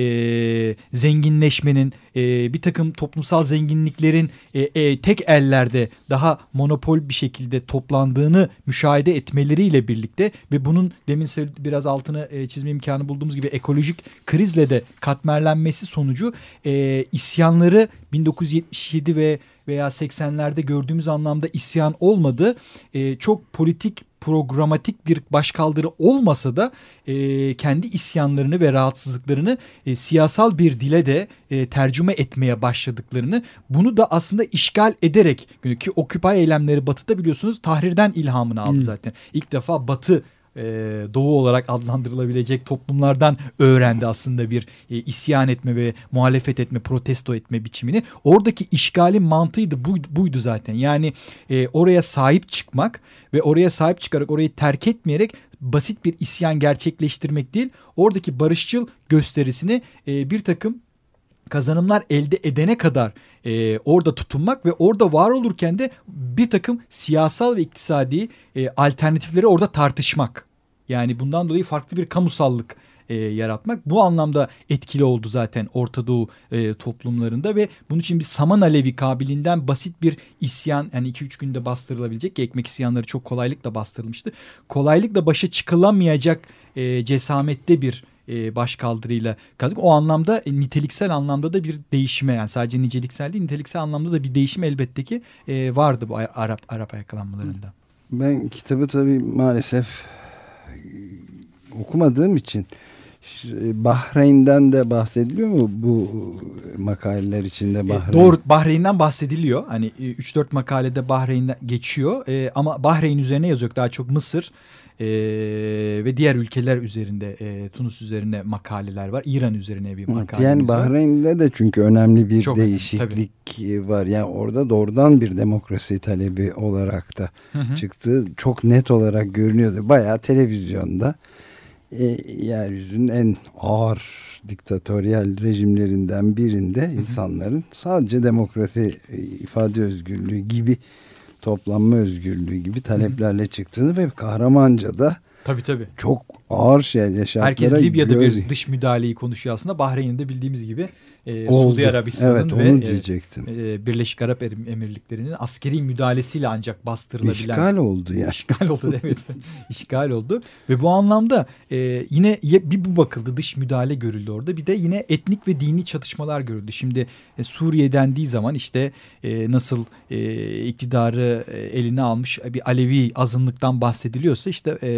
S3: zenginleşmenin, e, bir takım toplumsal zenginliklerin e, e, tek ellerde daha monopol bir şekilde toplandığını müşahede etmeleriyle birlikte ve bunun demin biraz altını e, çizme imkanı bulduğumuz gibi ekolojik krizle de katmerlenmesi sonucu isyanları 1977 ve veya 80'lerde gördüğümüz anlamda isyan olmadı. E, çok politik programatik bir başkaldırı olmasa da e, kendi isyanlarını ve rahatsızlıklarını e, siyasal bir dile de e, tercüme etmeye başladıklarını bunu da aslında işgal ederek ki Occupy eylemleri Batı'da biliyorsunuz Tahrir'den ilhamını aldı hmm. zaten. İlk defa Batı e, doğu olarak adlandırılabilecek toplumlardan öğrendi aslında bir e, isyan etme ve muhalefet etme, protesto etme biçimini. Oradaki işgalin mantığıydı buydu, buydu zaten. Yani e, oraya sahip çıkmak ve oraya sahip çıkarak orayı terk etmeyerek basit bir isyan gerçekleştirmek değil. Oradaki barışçıl gösterisini e, bir takım kazanımlar elde edene kadar e, orada tutunmak ve orada var olurken de bir takım siyasal ve iktisadi e, alternatifleri orada tartışmak. Yani bundan dolayı farklı bir kamusallık e, yaratmak. Bu anlamda etkili oldu zaten Orta Doğu e, toplumlarında ve bunun için bir saman alevi kabiliğinden basit bir isyan yani 2-3 günde bastırılabilecek ki ekmek isyanları çok kolaylıkla bastırılmıştı. Kolaylıkla başa çıkılamayacak e, cesamette bir e, baş kaldırıyla kaldık. O anlamda e, niteliksel anlamda da bir değişime yani sadece niceliksel değil niteliksel anlamda da bir değişim elbette ki e, vardı bu Arap Arap ayaklanmalarında.
S1: Ben kitabı tabii maalesef okumadığım için Bahreyn'den de bahsediliyor mu bu makaleler içinde
S3: e, Bahreyn? Doğru Bahreyn'den bahsediliyor. Hani 3-4 makalede Bahreyn'den geçiyor e, ama Bahreyn üzerine yazıyor daha çok Mısır e, ve diğer ülkeler üzerinde e, Tunus üzerine makaleler var. İran üzerine bir makale
S1: Yani Bahreyn'de de çünkü önemli bir Çok değişiklik önemli, var. Yani orada doğrudan bir demokrasi talebi olarak da hı hı. çıktı. Çok net olarak görünüyordu. Bayağı televizyonda e, yeryüzünün en ağır diktatöryel rejimlerinden birinde hı hı. insanların sadece demokrasi e, ifade özgürlüğü gibi toplanma özgürlüğü gibi taleplerle çıktığını ve kahramanca da
S3: Tabii tabii.
S1: Çok ağır şeyler şartlara
S3: Herkes Libya'da göz... bir dış müdahaleyi konuşuyor aslında. Bahreyn'de bildiğimiz gibi e, Suudi Arabistan'ın
S1: evet, ve diyecektim.
S3: E, Birleşik Arap Emirlikleri'nin askeri müdahalesiyle ancak bastırılabilen.
S1: İşgal oldu ya.
S3: İşgal oldu evet. İşgal oldu ve bu anlamda e, yine bir bu bakıldı dış müdahale görüldü orada. Bir de yine etnik ve dini çatışmalar görüldü. Şimdi e, Suriye dendiği zaman işte e, nasıl e, iktidarı e, eline almış bir Alevi azınlıktan bahsediliyorsa işte e,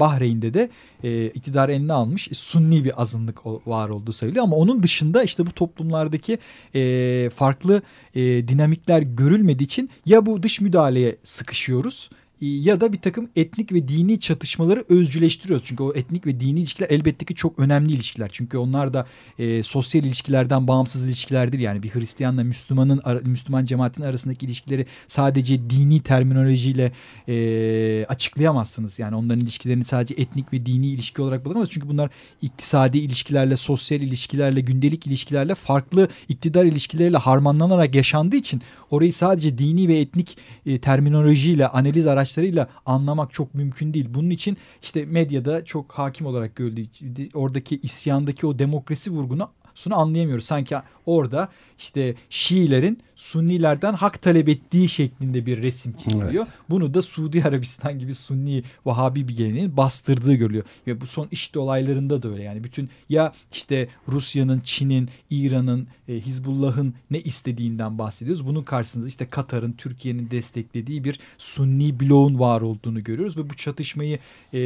S3: Bahreyn'de de e, iktidarı eline almış Sunni bir azınlık var olduğu söylüyor ama onun dışında işte bu toplumlardaki e, farklı e, dinamikler görülmediği için ya bu dış müdahaleye sıkışıyoruz ya da bir takım etnik ve dini çatışmaları özcüleştiriyoruz. Çünkü o etnik ve dini ilişkiler elbette ki çok önemli ilişkiler. Çünkü onlar da e, sosyal ilişkilerden bağımsız ilişkilerdir. Yani bir Hristiyanla Müslümanın Müslüman cemaatin arasındaki ilişkileri sadece dini terminolojiyle e, açıklayamazsınız. Yani onların ilişkilerini sadece etnik ve dini ilişki olarak bulamaz. Çünkü bunlar iktisadi ilişkilerle, sosyal ilişkilerle, gündelik ilişkilerle farklı iktidar ilişkileriyle harmanlanarak yaşandığı için orayı sadece dini ve etnik e, terminolojiyle analiz araçlarıyla anlamak çok mümkün değil. Bunun için işte medyada çok hakim olarak görüldüğü oradaki isyandaki o demokrasi vurgunu anlayamıyoruz. Sanki orada işte Şiilerin Sunnilerden hak talep ettiği şeklinde bir resim çiziliyor. Evet. Bunu da Suudi Arabistan gibi Sunni Vahabi bir geleneğin bastırdığı görülüyor. Ve bu son iş olaylarında da öyle. Yani bütün ya işte Rusya'nın, Çin'in, İran'ın, e, Hizbullah'ın ne istediğinden bahsediyoruz. Bunun karşısında işte Katar'ın, Türkiye'nin desteklediği bir Sunni bloğun var olduğunu görüyoruz. Ve bu çatışmayı e,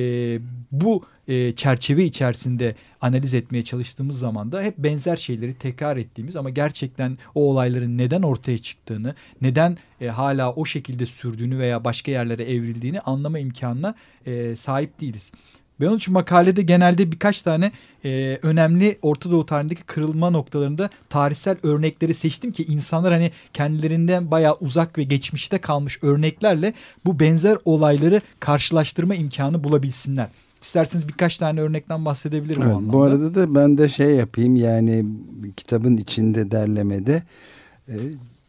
S3: bu e, çerçeve içerisinde analiz etmeye çalıştığımız zaman da hep benzer şeyleri tekrar ettiğimiz ama gerçekten o olayların neden ortaya çıktığını, neden e, hala o şekilde sürdüğünü veya başka yerlere evrildiğini anlama imkanına e, sahip değiliz. Ben onun için makalede genelde birkaç tane e, önemli Orta Doğu tarihindeki kırılma noktalarında tarihsel örnekleri seçtim ki insanlar hani kendilerinden bayağı uzak ve geçmişte kalmış örneklerle bu benzer olayları karşılaştırma imkanı bulabilsinler. İsterseniz birkaç tane örnekten bahsedebilirim
S1: evet. Bu arada da ben de şey yapayım yani kitabın içinde derlemede e,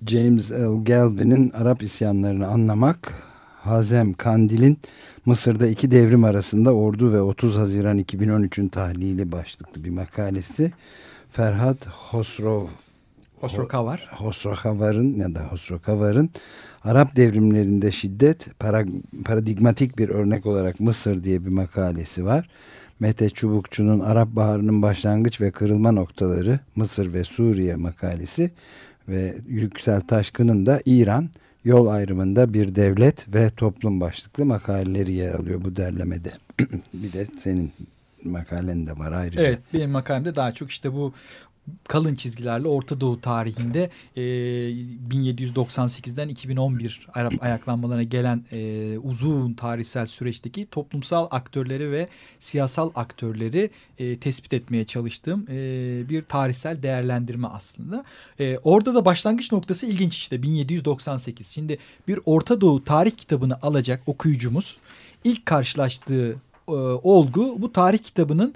S1: James L. Galvin'in Arap isyanlarını anlamak Hazem Kandil'in Mısır'da iki devrim arasında ordu ve 30 Haziran 2013'ün tahliili başlıklı bir makalesi. Ferhat Hosrov
S3: Hosrokavar.
S1: Hosrokavar'ın ya da Hosrokavar'ın Arap devrimlerinde şiddet paradigmatik bir örnek olarak Mısır diye bir makalesi var. Mete Çubukçu'nun Arap Baharı'nın başlangıç ve kırılma noktaları Mısır ve Suriye makalesi ve Yüksel Taşkın'ın da İran yol ayrımında bir devlet ve toplum başlıklı makaleleri yer alıyor bu derlemede. bir de senin makalen de var ayrıca.
S3: Evet benim makalemde daha çok işte bu kalın çizgilerle Orta Doğu tarihinde e, 1798'den 2011 Arap ayaklanmalarına gelen e, uzun tarihsel süreçteki toplumsal aktörleri ve siyasal aktörleri e, tespit etmeye çalıştığım e, bir tarihsel değerlendirme aslında. E, orada da başlangıç noktası ilginç işte 1798. Şimdi bir Orta Doğu tarih kitabını alacak okuyucumuz ilk karşılaştığı e, olgu bu tarih kitabının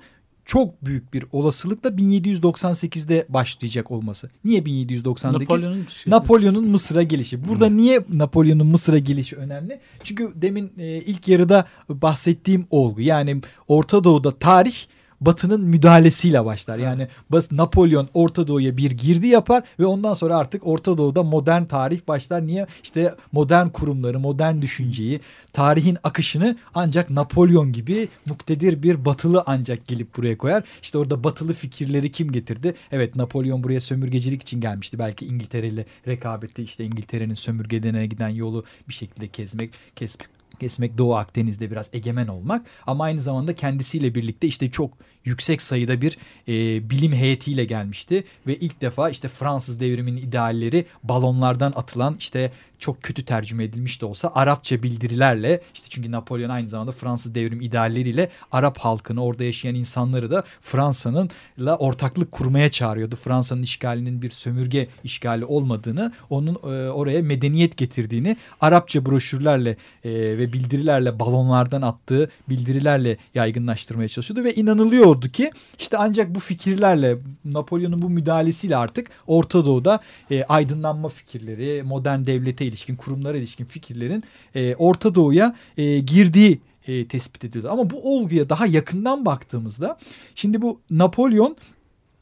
S3: çok büyük bir olasılıkla 1798'de başlayacak olması. Niye 1798? Napolyon'un Napolyon'un Mısır'a gelişi. Burada hmm. niye Napolyon'un Mısır'a gelişi önemli? Çünkü demin e, ilk yarıda bahsettiğim olgu. Yani Orta Doğu'da tarih Batı'nın müdahalesiyle başlar. Yani Napolyon Orta Doğu'ya bir girdi yapar ve ondan sonra artık Orta Doğu'da modern tarih başlar. Niye? İşte modern kurumları, modern düşünceyi, tarihin akışını ancak Napolyon gibi muktedir bir batılı ancak gelip buraya koyar. İşte orada batılı fikirleri kim getirdi? Evet Napolyon buraya sömürgecilik için gelmişti. Belki İngiltere ile rekabeti işte İngiltere'nin sömürgedene giden yolu bir şekilde kesmek, kesmek kesmek Doğu Akdeniz'de biraz egemen olmak ama aynı zamanda kendisiyle birlikte işte çok yüksek sayıda bir e, bilim heyetiyle gelmişti ve ilk defa işte Fransız devriminin idealleri balonlardan atılan işte çok kötü tercüme edilmiş de olsa Arapça bildirilerle işte çünkü Napolyon aynı zamanda Fransız devrim idealleriyle Arap halkını orada yaşayan insanları da Fransa'nın la ortaklık kurmaya çağırıyordu. Fransa'nın işgalinin bir sömürge işgali olmadığını, onun e, oraya medeniyet getirdiğini Arapça broşürlerle e, ve bildirilerle balonlardan attığı bildirilerle yaygınlaştırmaya çalışıyordu ve inanılıyordu ki işte ancak bu fikirlerle Napolyon'un bu müdahalesiyle artık Orta Doğu'da e, aydınlanma fikirleri, modern devlete ilişkin, kurumlara ilişkin fikirlerin e, Orta Doğu'ya e, girdiği e, tespit ediyordu. Ama bu olguya daha yakından baktığımızda şimdi bu Napolyon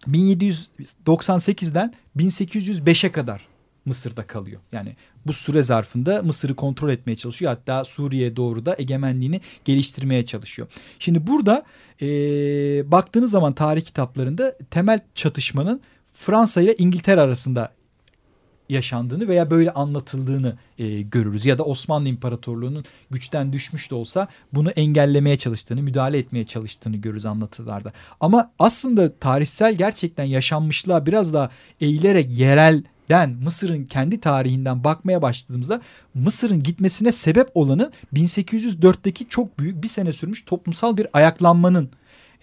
S3: 1798'den 1805'e kadar Mısır'da kalıyor. Yani bu süre zarfında Mısır'ı kontrol etmeye çalışıyor. Hatta Suriye'ye doğru da egemenliğini geliştirmeye çalışıyor. Şimdi burada e, baktığınız zaman tarih kitaplarında temel çatışmanın Fransa ile İngiltere arasında yaşandığını veya böyle anlatıldığını e, görürüz. Ya da Osmanlı İmparatorluğu'nun güçten düşmüş de olsa bunu engellemeye çalıştığını, müdahale etmeye çalıştığını görürüz anlatılarda. Ama aslında tarihsel gerçekten yaşanmışlığa biraz daha eğilerek yerelden Mısır'ın kendi tarihinden bakmaya başladığımızda Mısır'ın gitmesine sebep olanın 1804'teki çok büyük bir sene sürmüş toplumsal bir ayaklanmanın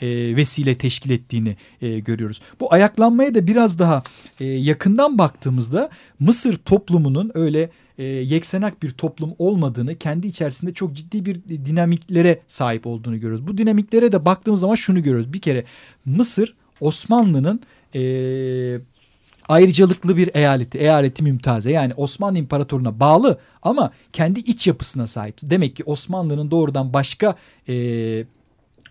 S3: e, vesile teşkil ettiğini e, görüyoruz. Bu ayaklanmaya da biraz daha e, yakından baktığımızda Mısır toplumunun öyle e, yeksenak bir toplum olmadığını, kendi içerisinde çok ciddi bir dinamiklere sahip olduğunu görüyoruz. Bu dinamiklere de baktığımız zaman şunu görüyoruz. Bir kere Mısır Osmanlı'nın e, ayrıcalıklı bir eyaleti, eyaleti mümtaze yani Osmanlı İmparatorluğu'na bağlı ama kendi iç yapısına sahip. Demek ki Osmanlı'nın doğrudan başka e,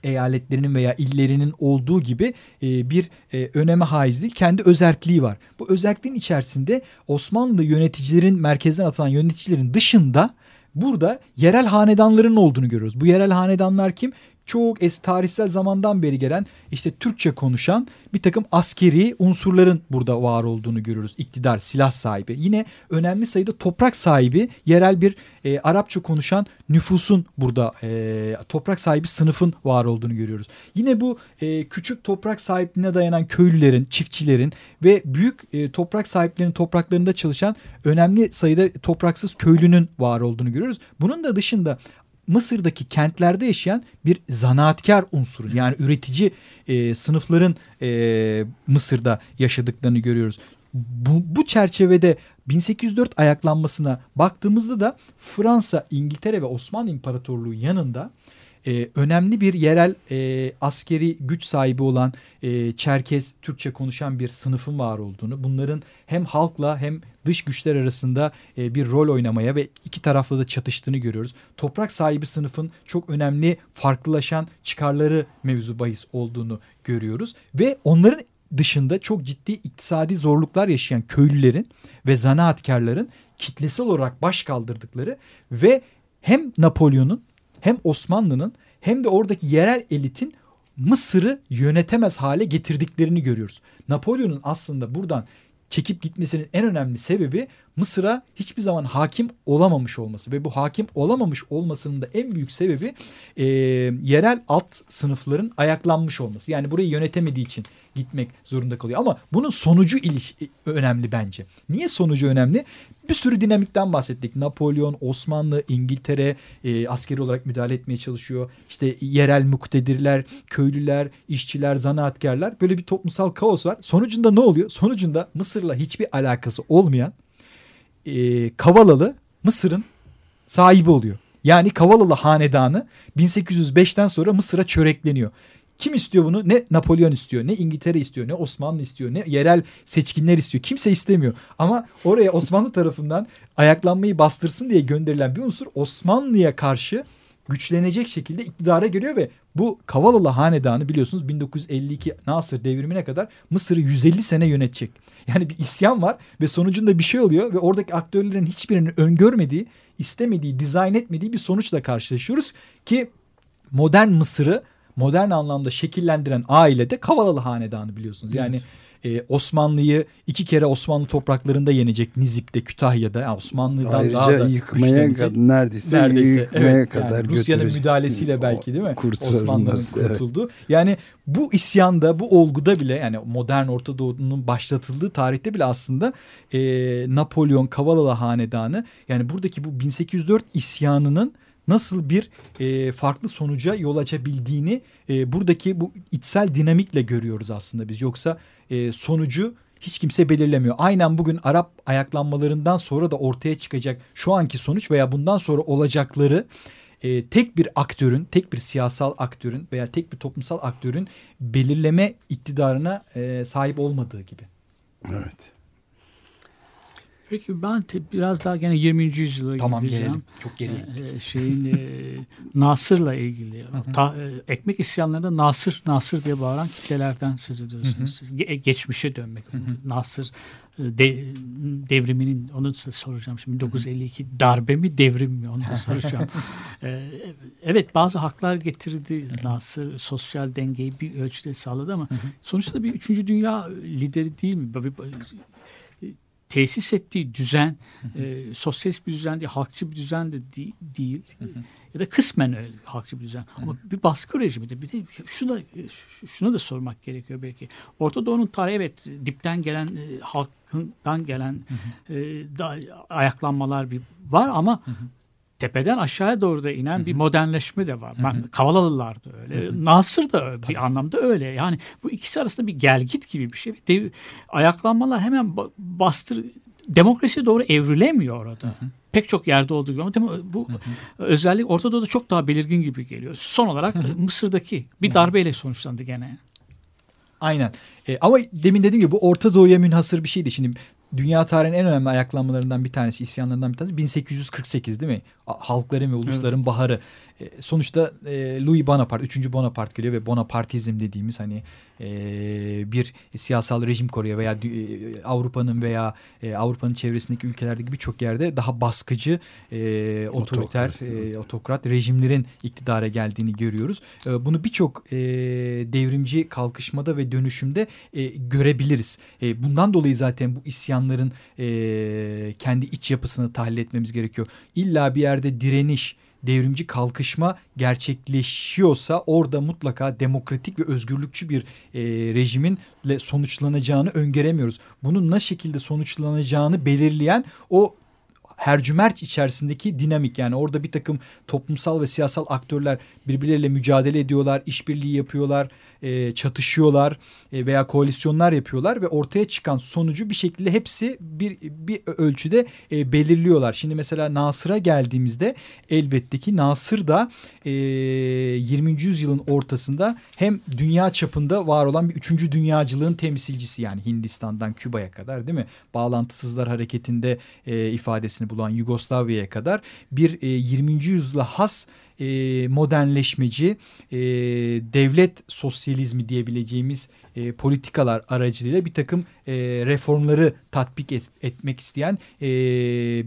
S3: eyaletlerinin veya illerinin olduğu gibi e, bir e, öneme haiz değil. Kendi özerkliği var. Bu özerkliğin içerisinde Osmanlı yöneticilerin merkezden atılan yöneticilerin dışında burada yerel hanedanların olduğunu görüyoruz. Bu yerel hanedanlar kim? Çok es tarihsel zamandan beri gelen işte Türkçe konuşan bir takım askeri unsurların burada var olduğunu görüyoruz. İktidar, silah sahibi. Yine önemli sayıda toprak sahibi yerel bir e, Arapça konuşan nüfusun burada e, toprak sahibi sınıfın var olduğunu görüyoruz. Yine bu e, küçük toprak sahipliğine dayanan köylülerin, çiftçilerin ve büyük e, toprak sahiplerinin topraklarında çalışan önemli sayıda topraksız köylünün var olduğunu görüyoruz. Bunun da dışında Mısır'daki kentlerde yaşayan bir zanaatkar unsuru yani üretici e, sınıfların e, Mısır'da yaşadıklarını görüyoruz. Bu, bu çerçevede 1804 ayaklanmasına baktığımızda da Fransa, İngiltere ve Osmanlı İmparatorluğu yanında e, önemli bir yerel e, askeri güç sahibi olan e, Çerkez Türkçe konuşan bir sınıfın var olduğunu, bunların hem halkla hem dış güçler arasında e, bir rol oynamaya ve iki taraflı da çatıştığını görüyoruz. Toprak sahibi sınıfın çok önemli farklılaşan çıkarları mevzu bahis olduğunu görüyoruz ve onların dışında çok ciddi iktisadi zorluklar yaşayan köylülerin ve zanaatkarların kitlesel olarak baş kaldırdıkları ve hem Napolyon'un hem Osmanlı'nın hem de oradaki yerel elitin Mısır'ı yönetemez hale getirdiklerini görüyoruz. Napolyon'un aslında buradan çekip gitmesinin en önemli sebebi Mısır'a hiçbir zaman hakim olamamış olması ve bu hakim olamamış olmasının da en büyük sebebi e, yerel alt sınıfların ayaklanmış olması. Yani burayı yönetemediği için gitmek zorunda kalıyor. Ama bunun sonucu iliş önemli bence. Niye sonucu önemli? Bir sürü dinamikten bahsettik. Napolyon, Osmanlı, İngiltere e, askeri olarak müdahale etmeye çalışıyor. İşte yerel muktedirler, köylüler, işçiler, zanaatkarlar böyle bir toplumsal kaos var. Sonucunda ne oluyor? Sonucunda Mısır'la hiçbir alakası olmayan e, Kavalalı Mısır'ın sahibi oluyor. Yani Kavalalı hanedanı 1805'ten sonra Mısır'a çörekleniyor. Kim istiyor bunu? Ne Napolyon istiyor, ne İngiltere istiyor, ne Osmanlı istiyor, ne yerel seçkinler istiyor. Kimse istemiyor. Ama oraya Osmanlı tarafından ayaklanmayı bastırsın diye gönderilen bir unsur Osmanlı'ya karşı güçlenecek şekilde iktidara geliyor ve bu Kavalalı hanedanı biliyorsunuz 1952 Nasır devrimine kadar Mısır'ı 150 sene yönetecek. Yani bir isyan var ve sonucunda bir şey oluyor ve oradaki aktörlerin hiçbirinin öngörmediği, istemediği, dizayn etmediği bir sonuçla karşılaşıyoruz ki modern Mısır'ı modern anlamda şekillendiren ailede Kavalalı Hanedanı biliyorsunuz. Yani e, Osmanlı'yı iki kere Osmanlı topraklarında yenecek Nizip'te, Kütahya'da. Osmanlı'dan
S1: Ayrıca
S3: daha da
S1: yıkmaya kadar neredeyse, neredeyse yıkmaya evet, kadar
S3: yani Rusya'nın müdahalesiyle belki değil mi? Osmanlı'nın kurtuldu. Evet. Yani bu isyanda, bu olguda bile yani modern Orta Doğu'nun başlatıldığı tarihte bile aslında e, Napolyon, Kavalalı Hanedanı yani buradaki bu 1804 isyanının nasıl bir e, farklı sonuca yol açabildiğini e, buradaki bu içsel dinamikle görüyoruz aslında biz. Yoksa e, sonucu hiç kimse belirlemiyor. Aynen bugün Arap ayaklanmalarından sonra da ortaya çıkacak şu anki sonuç veya bundan sonra olacakları e, tek bir aktörün, tek bir siyasal aktörün veya tek bir toplumsal aktörün belirleme iktidarına e, sahip olmadığı gibi.
S1: Evet.
S2: Peki ben biraz daha gene 20. yüzyıla
S3: tamam,
S2: gideceğim.
S3: Gelelim. Çok geriye
S2: ee, şeyin e, Nasır'la ilgili. Ta, e, ekmek isyanlarında Nasır, Nasır diye bağıran kitlelerden söz ediyorsunuz. Ge geçmişe dönmek. Nasır e, de, devriminin onu size soracağım şimdi 1952 darbe mi devrim mi onu da soracağım. ee, evet bazı haklar getirdi Nasır sosyal dengeyi bir ölçüde sağladı ama sonuçta bir üçüncü dünya lideri değil mi? Tesis ettiği düzen e, sosyalist bir düzen değil, halkçı bir düzen de değil, değil. ya da kısmen öyle halkçı bir düzen. Ama bir baskı rejimi de bir de şuna şuna da sormak gerekiyor belki. Orta Doğu'nun tarihi evet dipten gelen e, halkından gelen E, da, ayaklanmalar bir var ama tepeden aşağıya doğru da inen Hı-hı. bir modernleşme de var. Ben, Kavalalılar da öyle. Hı-hı. Nasır da Tabii. bir anlamda öyle. Yani bu ikisi arasında bir gelgit gibi bir şey. Dev, ayaklanmalar hemen bastır demokrasiye doğru evrilemiyor orada. Hı-hı. Pek çok yerde olduğu gibi ama bu Hı-hı. özellik Orta Doğu'da çok daha belirgin gibi geliyor. Son olarak Hı-hı. Mısır'daki bir darbeyle sonuçlandı gene.
S3: Aynen. E, ama demin dediğim gibi bu Orta Doğu'ya münhasır bir şeydi. Şimdi dünya tarihinin en önemli ayaklanmalarından bir tanesi, isyanlarından bir tanesi 1848 değil mi? Halkların ve ulusların evet. baharı. E, sonuçta e, Louis Bonaparte, 3. Bonaparte geliyor ve Bonapartizm dediğimiz hani e, bir siyasal rejim koruyor veya e, Avrupa'nın veya e, Avrupa'nın çevresindeki ülkelerdeki birçok yerde daha baskıcı, e, otoriter, otokrat, e, otokrat rejimlerin iktidara geldiğini görüyoruz. E, bunu birçok e, devrimci kalkışmada ve dönüşümde e, görebiliriz. E, bundan dolayı zaten bu isyanların e, kendi iç yapısını tahlil etmemiz gerekiyor. İlla bir yerde direniş, devrimci kalkışma gerçekleşiyorsa orada mutlaka demokratik ve özgürlükçü bir e, rejiminle sonuçlanacağını öngöremiyoruz. Bunun ne şekilde sonuçlanacağını belirleyen o hercümerç içerisindeki dinamik yani orada bir takım toplumsal ve siyasal aktörler birbirleriyle mücadele ediyorlar, işbirliği yapıyorlar, e, çatışıyorlar e, veya koalisyonlar yapıyorlar ve ortaya çıkan sonucu bir şekilde hepsi bir, bir ölçüde e, belirliyorlar. Şimdi mesela Nasır'a geldiğimizde elbette ki Nasır da e, 20. yüzyılın ortasında hem dünya çapında var olan bir üçüncü dünyacılığın temsilcisi yani Hindistan'dan Küba'ya kadar değil mi? Bağlantısızlar hareketinde e, ifadesini bulan Yugoslavya'ya kadar bir e, 20. yüzyıla has e, modernleşmeci, e, devlet sosyalizmi diyebileceğimiz e, politikalar aracılığıyla bir takım e, reformları tatbik et, etmek isteyen e,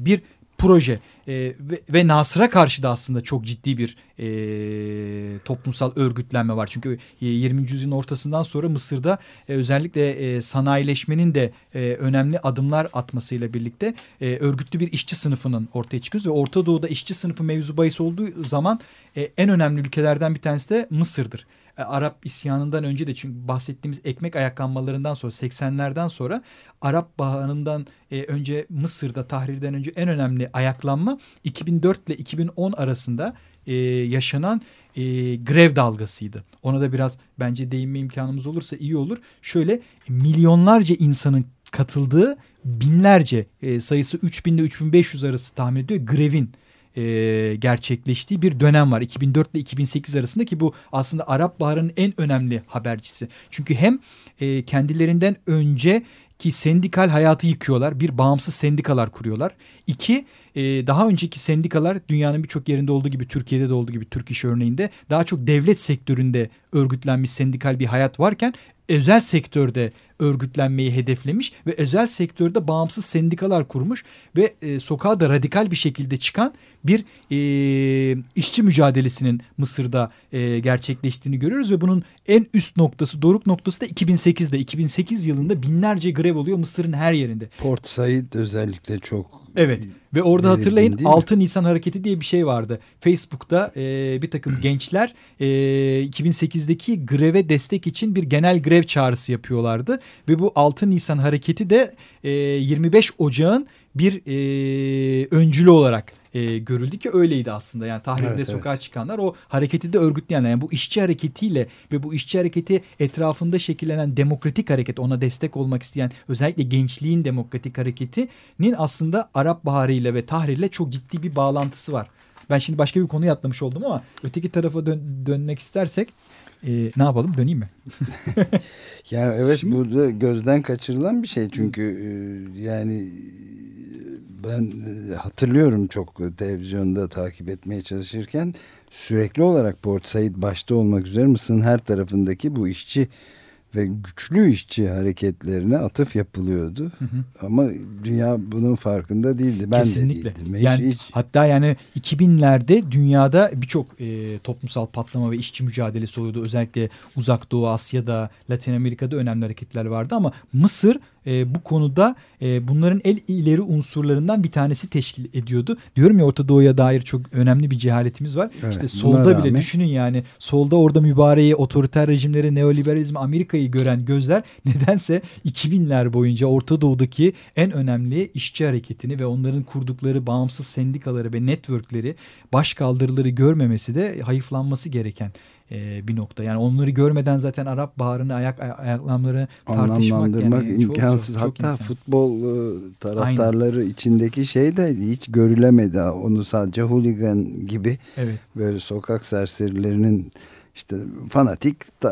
S3: bir proje e, ve, ve Nasır'a karşı da aslında çok ciddi bir e, toplumsal örgütlenme var. Çünkü e, 20. yüzyılın ortasından sonra Mısır'da e, özellikle e, sanayileşmenin de e, önemli adımlar atmasıyla birlikte e, örgütlü bir işçi sınıfının ortaya çıkıyoruz ve Orta Doğu'da işçi sınıfı mevzu bahis olduğu zaman e, en önemli ülkelerden bir tanesi de Mısır'dır. E, Arap isyanından önce de çünkü bahsettiğimiz ekmek ayaklanmalarından sonra 80'lerden sonra Arap Baharı'ndan e, önce Mısır'da tahrirden önce en önemli ayaklanma 2004 ile 2010 arasında e, yaşanan e, grev dalgasıydı. Ona da biraz bence değinme imkanımız olursa iyi olur. Şöyle milyonlarca insanın katıldığı binlerce e, sayısı 3000 ile 3500 arası tahmin ediyor grevin e, gerçekleştiği bir dönem var. 2004 ile 2008 arasında ki bu aslında Arap Baharı'nın en önemli habercisi. Çünkü hem e, kendilerinden önce ki sendikal hayatı yıkıyorlar. Bir bağımsız sendikalar kuruyorlar. İki e, daha önceki sendikalar dünyanın birçok yerinde olduğu gibi Türkiye'de de olduğu gibi Türk İş örneğinde daha çok devlet sektöründe örgütlenmiş sendikal bir hayat varken özel sektörde örgütlenmeyi hedeflemiş ve özel sektörde bağımsız sendikalar kurmuş ve e, sokağa da radikal bir şekilde çıkan bir e, işçi mücadelesinin Mısır'da e, gerçekleştiğini görüyoruz ve bunun en üst noktası, doruk noktası da 2008'de. 2008 yılında binlerce grev oluyor Mısır'ın her yerinde.
S1: Port Said özellikle çok
S3: Evet ve orada hatırlayın 6 Nisan hareketi diye bir şey vardı. Facebook'ta e, bir takım gençler e, 2008'deki greve destek için bir genel grev çağrısı yapıyorlardı. Ve bu 6 Nisan hareketi de e, 25 Ocağın bir e, öncülü olarak e, görüldü ki öyleydi aslında. Yani Tahrir'de evet, sokağa evet. çıkanlar o hareketi de örgütleyenler. Yani bu işçi hareketiyle ve bu işçi hareketi etrafında şekillenen demokratik hareket ona destek olmak isteyen özellikle gençliğin demokratik hareketinin aslında Arap Baharı ile ve Tahrir'le çok ciddi bir bağlantısı var. Ben şimdi başka bir konuya atlamış oldum ama öteki tarafa dön dönmek istersek e, ne yapalım döneyim mi?
S1: yani evet Şimdi... burada gözden kaçırılan bir şey çünkü e, yani ben e, hatırlıyorum çok televizyonda takip etmeye çalışırken sürekli olarak Port Said başta olmak üzere Mısır'ın her tarafındaki bu işçi ve güçlü işçi hareketlerine atıf yapılıyordu. Hı hı. Ama dünya bunun farkında değildi. Ben Kesinlikle. de değildim.
S3: Yani, hiç... Hatta yani 2000'lerde dünyada birçok e, toplumsal patlama ve işçi mücadelesi oluyordu. Özellikle Uzak Doğu, Asya'da, Latin Amerika'da önemli hareketler vardı ama Mısır e, bu konuda e, bunların el ileri unsurlarından bir tanesi teşkil ediyordu. Diyorum ya Orta Doğu'ya dair çok önemli bir cehaletimiz var. Evet, işte solda bile rağmen... düşünün yani solda orada mübareği, otoriter rejimleri, neoliberalizmi, Amerika'yı gören gözler nedense 2000'ler boyunca Orta Doğu'daki en önemli işçi hareketini ve onların kurdukları bağımsız sendikaları ve networkleri, baş kaldırıları görmemesi de hayıflanması gereken e, bir nokta. Yani onları görmeden zaten Arap Baharı'nı ayak ayaklamları tartışmak yani
S1: imkansız. Çok, çok Hatta imkansız. futbol e, taraftarları Aynen. içindeki şey de hiç görülemedi. Onu sadece hooligan gibi evet. böyle sokak serserilerinin işte fanatik e,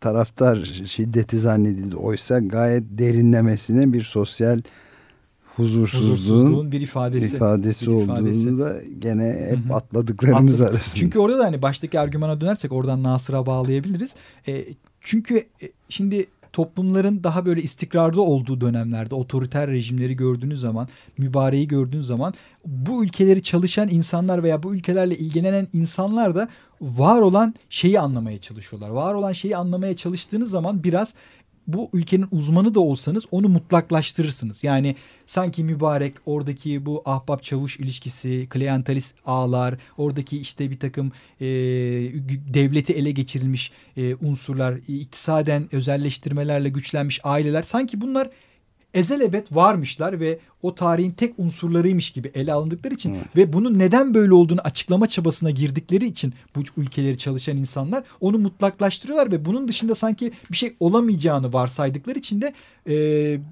S1: taraftar şiddeti zannedildi. Oysa gayet derinlemesine bir sosyal huzursuzluğun,
S3: huzursuzluğun bir ifadesi.
S1: ifadesi
S3: bir
S1: olduğunu
S3: ifadesi.
S1: da gene hep
S3: Hı hı.
S1: atladıklarımız
S3: Atladık.
S1: arasında.
S3: Çünkü orada da hani baştaki argümana dönersek oradan Nasır'a bağlayabiliriz. E, çünkü e, şimdi toplumların daha böyle istikrarlı olduğu dönemlerde otoriter rejimleri gördüğünüz zaman, mübareği gördüğünüz zaman bu ülkeleri çalışan insanlar veya bu ülkelerle ilgilenen insanlar da var olan şeyi anlamaya çalışıyorlar. Var olan şeyi anlamaya çalıştığınız zaman biraz bu ülkenin uzmanı da olsanız onu mutlaklaştırırsınız. Yani sanki mübarek oradaki bu ahbap çavuş ilişkisi, klientelist ağlar, oradaki işte bir takım e, devleti ele geçirilmiş e, unsurlar, iktisaden özelleştirmelerle güçlenmiş aileler sanki bunlar ezelebet varmışlar ve o tarihin tek unsurlarıymış gibi ele alındıkları için
S1: Evet.
S3: ve bunun neden böyle olduğunu açıklama çabasına girdikleri için bu ülkeleri çalışan insanlar onu mutlaklaştırıyorlar ve bunun dışında sanki bir şey olamayacağını varsaydıkları için de e,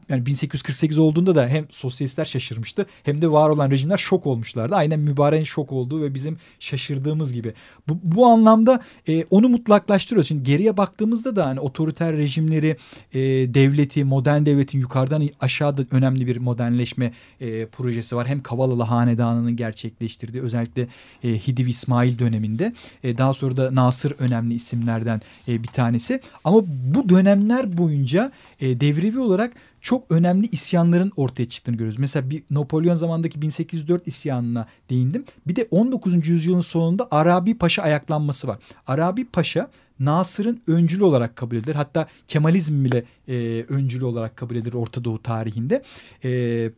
S3: yani 1848 olduğunda da hem sosyalistler şaşırmıştı hem de var olan rejimler şok olmuşlardı. Aynen mübareğin şok olduğu ve bizim şaşırdığımız gibi. Bu, bu anlamda e, onu mutlaklaştırıyoruz. Şimdi geriye baktığımızda da hani otoriter rejimleri e, devleti, modern devletin yukarıdan aşağıda önemli bir modernleşme e, projesi var. Hem Kavalalı Hanedanı'nın gerçekleştirdiği özellikle e, Hidiv İsmail döneminde e, daha sonra da Nasır önemli isimlerden e, bir tanesi. Ama bu dönemler boyunca e, devrivi olarak çok önemli isyanların ortaya çıktığını görüyoruz. Mesela bir Napolyon zamandaki 1804 isyanına değindim. Bir de 19. yüzyılın sonunda Arabi Paşa ayaklanması var. Arabi Paşa Nasır'ın öncülü olarak kabul edilir. Hatta Kemalizm bile e, öncülü olarak kabul edilir Orta Doğu tarihinde. E,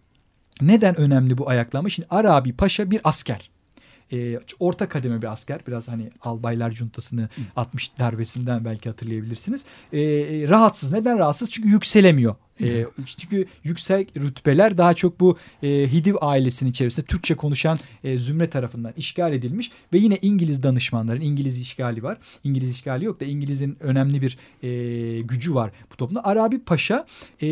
S3: neden önemli bu ayaklanma? Şimdi Arabi Paşa bir asker. E, orta kademe bir asker. Biraz hani albaylar cuntasını 60 darbesinden belki hatırlayabilirsiniz. E, rahatsız. Neden rahatsız? Çünkü yükselemiyor. E, çünkü yüksek rütbeler daha çok bu e, Hidiv ailesinin içerisinde Türkçe konuşan e, zümre tarafından işgal edilmiş ve yine İngiliz danışmanların İngiliz işgali var. İngiliz işgali yok da İngiliz'in önemli bir e, gücü var bu toplumda. Arabi Paşa e,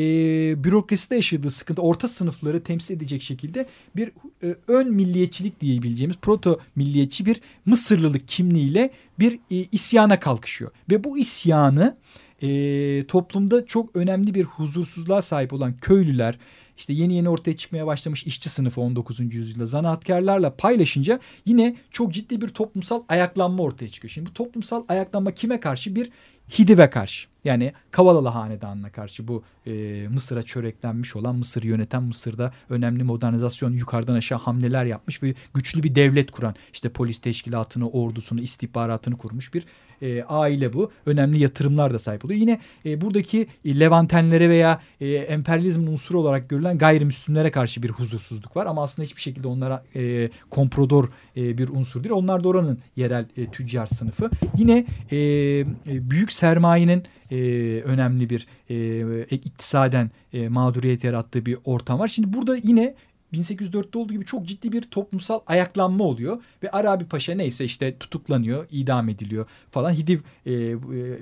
S3: bürokraside yaşadığı sıkıntı orta sınıfları temsil edecek şekilde bir e, ön milliyetçilik diyebileceğimiz proto milliyetçi bir Mısırlılık kimliğiyle bir e, isyana kalkışıyor. Ve bu isyanı e, toplumda çok önemli bir huzursuzluğa sahip olan köylüler, işte yeni yeni ortaya çıkmaya başlamış işçi sınıfı 19. yüzyılda zanaatkarlarla paylaşınca yine çok ciddi bir toplumsal ayaklanma ortaya çıkıyor. Şimdi bu toplumsal ayaklanma kime karşı? Bir Hidive karşı. Yani Kavalalı Hanedanı'na karşı bu e, Mısır'a çöreklenmiş olan Mısır'ı yöneten Mısır'da önemli modernizasyon yukarıdan aşağı hamleler yapmış ve güçlü bir devlet kuran işte polis teşkilatını, ordusunu, istihbaratını kurmuş bir e, aile bu. Önemli yatırımlar da sahip oluyor. Yine e, buradaki e, Levantenlere veya e, emperyalizmin unsuru olarak görülen gayrimüslimlere karşı bir huzursuzluk var. Ama aslında hiçbir şekilde onlara e, komprodor e, bir unsur değil. Onlar da oranın yerel e, tüccar sınıfı. Yine e, e, büyük sermayenin e, önemli bir e, iktisaden e, mağduriyet yarattığı bir ortam var. Şimdi burada yine 1804'te olduğu gibi çok ciddi bir toplumsal ayaklanma oluyor ve Arabi Paşa neyse işte tutuklanıyor, idam ediliyor falan. Hidiv e, e,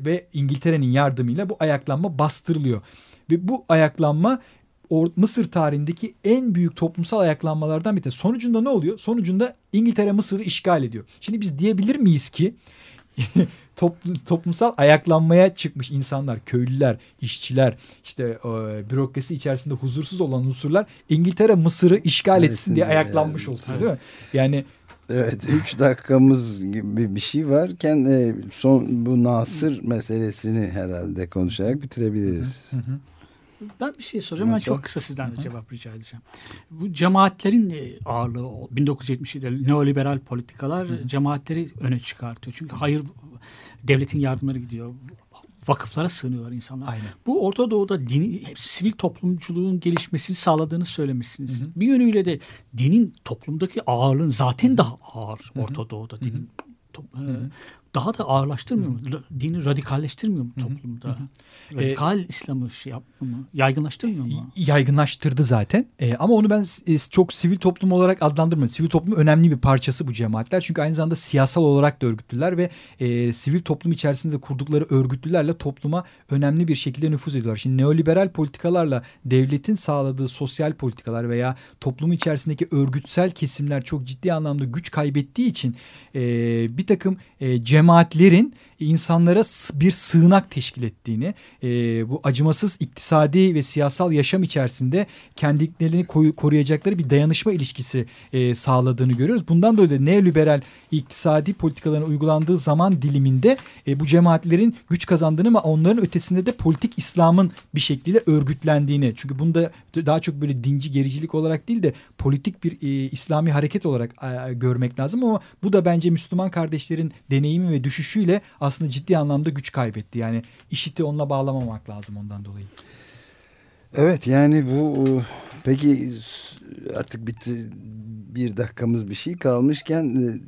S3: ve İngiltere'nin yardımıyla bu ayaklanma bastırılıyor. Ve bu ayaklanma o Mısır tarihindeki en büyük toplumsal ayaklanmalardan bir tanesi. Sonucunda ne oluyor? Sonucunda İngiltere Mısır'ı işgal ediyor. Şimdi biz diyebilir miyiz ki toplum, toplumsal ayaklanmaya çıkmış insanlar, köylüler, işçiler, işte e, bürokrasi içerisinde huzursuz olan unsurlar İngiltere Mısır'ı işgal etsin diye ayaklanmış olsun değil mi? Yani
S1: Evet 3 dakikamız gibi bir şey varken e, son bu Nasır meselesini herhalde konuşarak bitirebiliriz.
S3: Hı hı.
S2: Ben bir şey soracağım.
S1: Nasıl?
S2: çok kısa sizden de cevap rica edeceğim. Bu cemaatlerin e, ağırlığı o 1970'de neoliberal politikalar cemaatleri öne çıkartıyor. Çünkü hayır devletin yardımları gidiyor. Vakıflara sığınıyorlar insanlar.
S3: Aynen.
S2: Bu Orta Doğu'da hep sivil toplumculuğun gelişmesini sağladığını söylemişsiniz. Bir yönüyle de dinin toplumdaki ağırlığın zaten daha ağır Orta Doğu'da dinin. to- e, daha da ağırlaştırmıyor mu? Dini radikalleştirmiyor mu toplumda? Radikal İslam'ı şey yapmıyor mu? Yaygınlaştırmıyor mu?
S3: yaygınlaştırdı zaten. E, ama onu ben e, çok sivil toplum olarak adlandırmıyorum. Sivil toplumun önemli bir parçası bu cemaatler. Çünkü aynı zamanda siyasal olarak da örgütlüler ve e, sivil toplum içerisinde kurdukları örgütlülerle topluma önemli bir şekilde nüfuz ediyorlar. Şimdi neoliberal politikalarla devletin sağladığı sosyal politikalar veya toplum içerisindeki örgütsel kesimler çok ciddi anlamda güç kaybettiği için e, bir takım e, cemaat cemaatlerin insanlara bir sığınak teşkil ettiğini, e, bu acımasız iktisadi ve siyasal yaşam içerisinde kendilerini koruyacakları bir dayanışma ilişkisi e, sağladığını görüyoruz. Bundan dolayı da neoliberal iktisadi politikaların uygulandığı zaman diliminde e, bu cemaatlerin güç kazandığını ama onların ötesinde de politik İslam'ın bir şekilde örgütlendiğini. Çünkü bunda daha çok böyle dinci gericilik olarak değil de politik bir e, İslami hareket olarak e, görmek lazım ama bu da bence Müslüman kardeşlerin deneyimi ve düşüşüyle aslında ciddi anlamda güç kaybetti. Yani işiti onunla bağlamamak lazım ondan dolayı.
S1: Evet yani bu peki artık bitti bir dakikamız bir şey kalmışken e,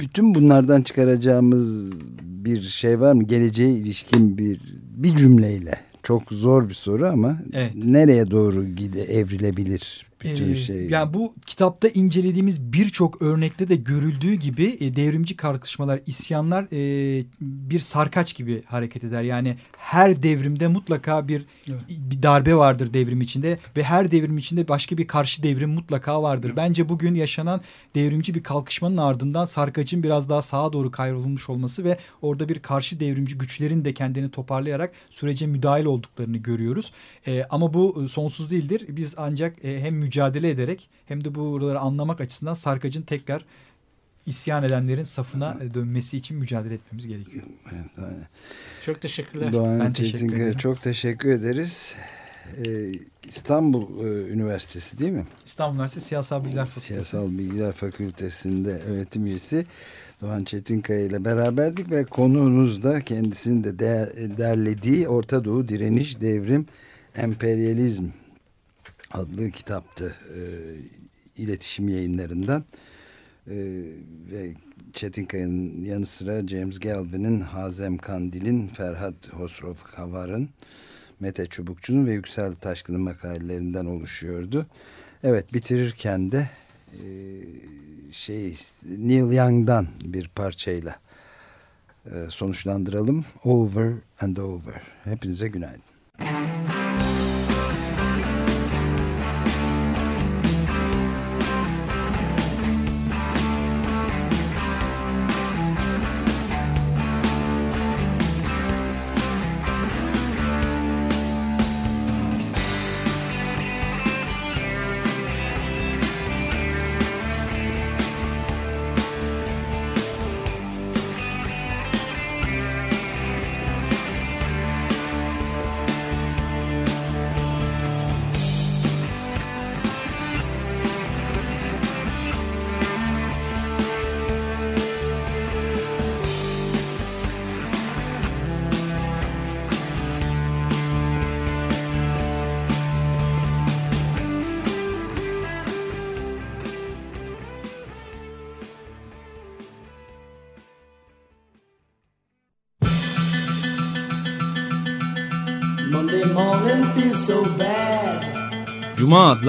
S1: bütün bunlardan çıkaracağımız bir şey var mı? Geleceğe ilişkin bir bir cümleyle. Çok zor bir soru ama evet. nereye doğru gide evrilebilir bütün ee, şey.
S3: Yani bu kitapta incelediğimiz birçok örnekte de görüldüğü gibi e, devrimci kalkışmalar, isyanlar e, bir sarkaç gibi hareket eder. Yani her devrimde mutlaka bir evet. bir darbe vardır devrim içinde ve her devrim içinde başka bir karşı devrim mutlaka vardır. Evet. Bence bugün yaşanan devrimci bir kalkışmanın ardından sarkacın biraz daha sağa doğru kayrolmuş olması ve orada bir karşı devrimci güçlerin de kendini toparlayarak sürece müdahil olduklarını görüyoruz. E, ama bu sonsuz değildir. Biz ancak e, hem mücadele ederek hem de buraları anlamak açısından sarkacın tekrar isyan edenlerin safına dönmesi için mücadele etmemiz gerekiyor.
S2: Evet, Çok teşekkürler.
S1: Doğan ben teşekkür ederim. Çok teşekkür ederiz. Ee, İstanbul e, Üniversitesi değil mi?
S3: İstanbul Üniversitesi Siyasal Bilgiler Fakültesi.
S1: Siyasal Bilgiler Fakültesi'nde öğretim üyesi Doğan Çetinkaya ile beraberdik ve konuğunuz da kendisinin de değer, derlediği Orta Doğu Direniş, Devrim, Emperyalizm adlı kitaptı e, iletişim yayınlarından e, ve Çetinkaya'nın yanı sıra James Galvin'in, Hazem Kandil'in, Ferhat Hosrov Kavar'ın, Mete Çubukçu'nun ve Yüksel Taşkın'ın makalelerinden oluşuyordu. Evet bitirirken de e, şey Neil Young'dan bir parçayla e, sonuçlandıralım. Over and Over. Hepinize günaydın.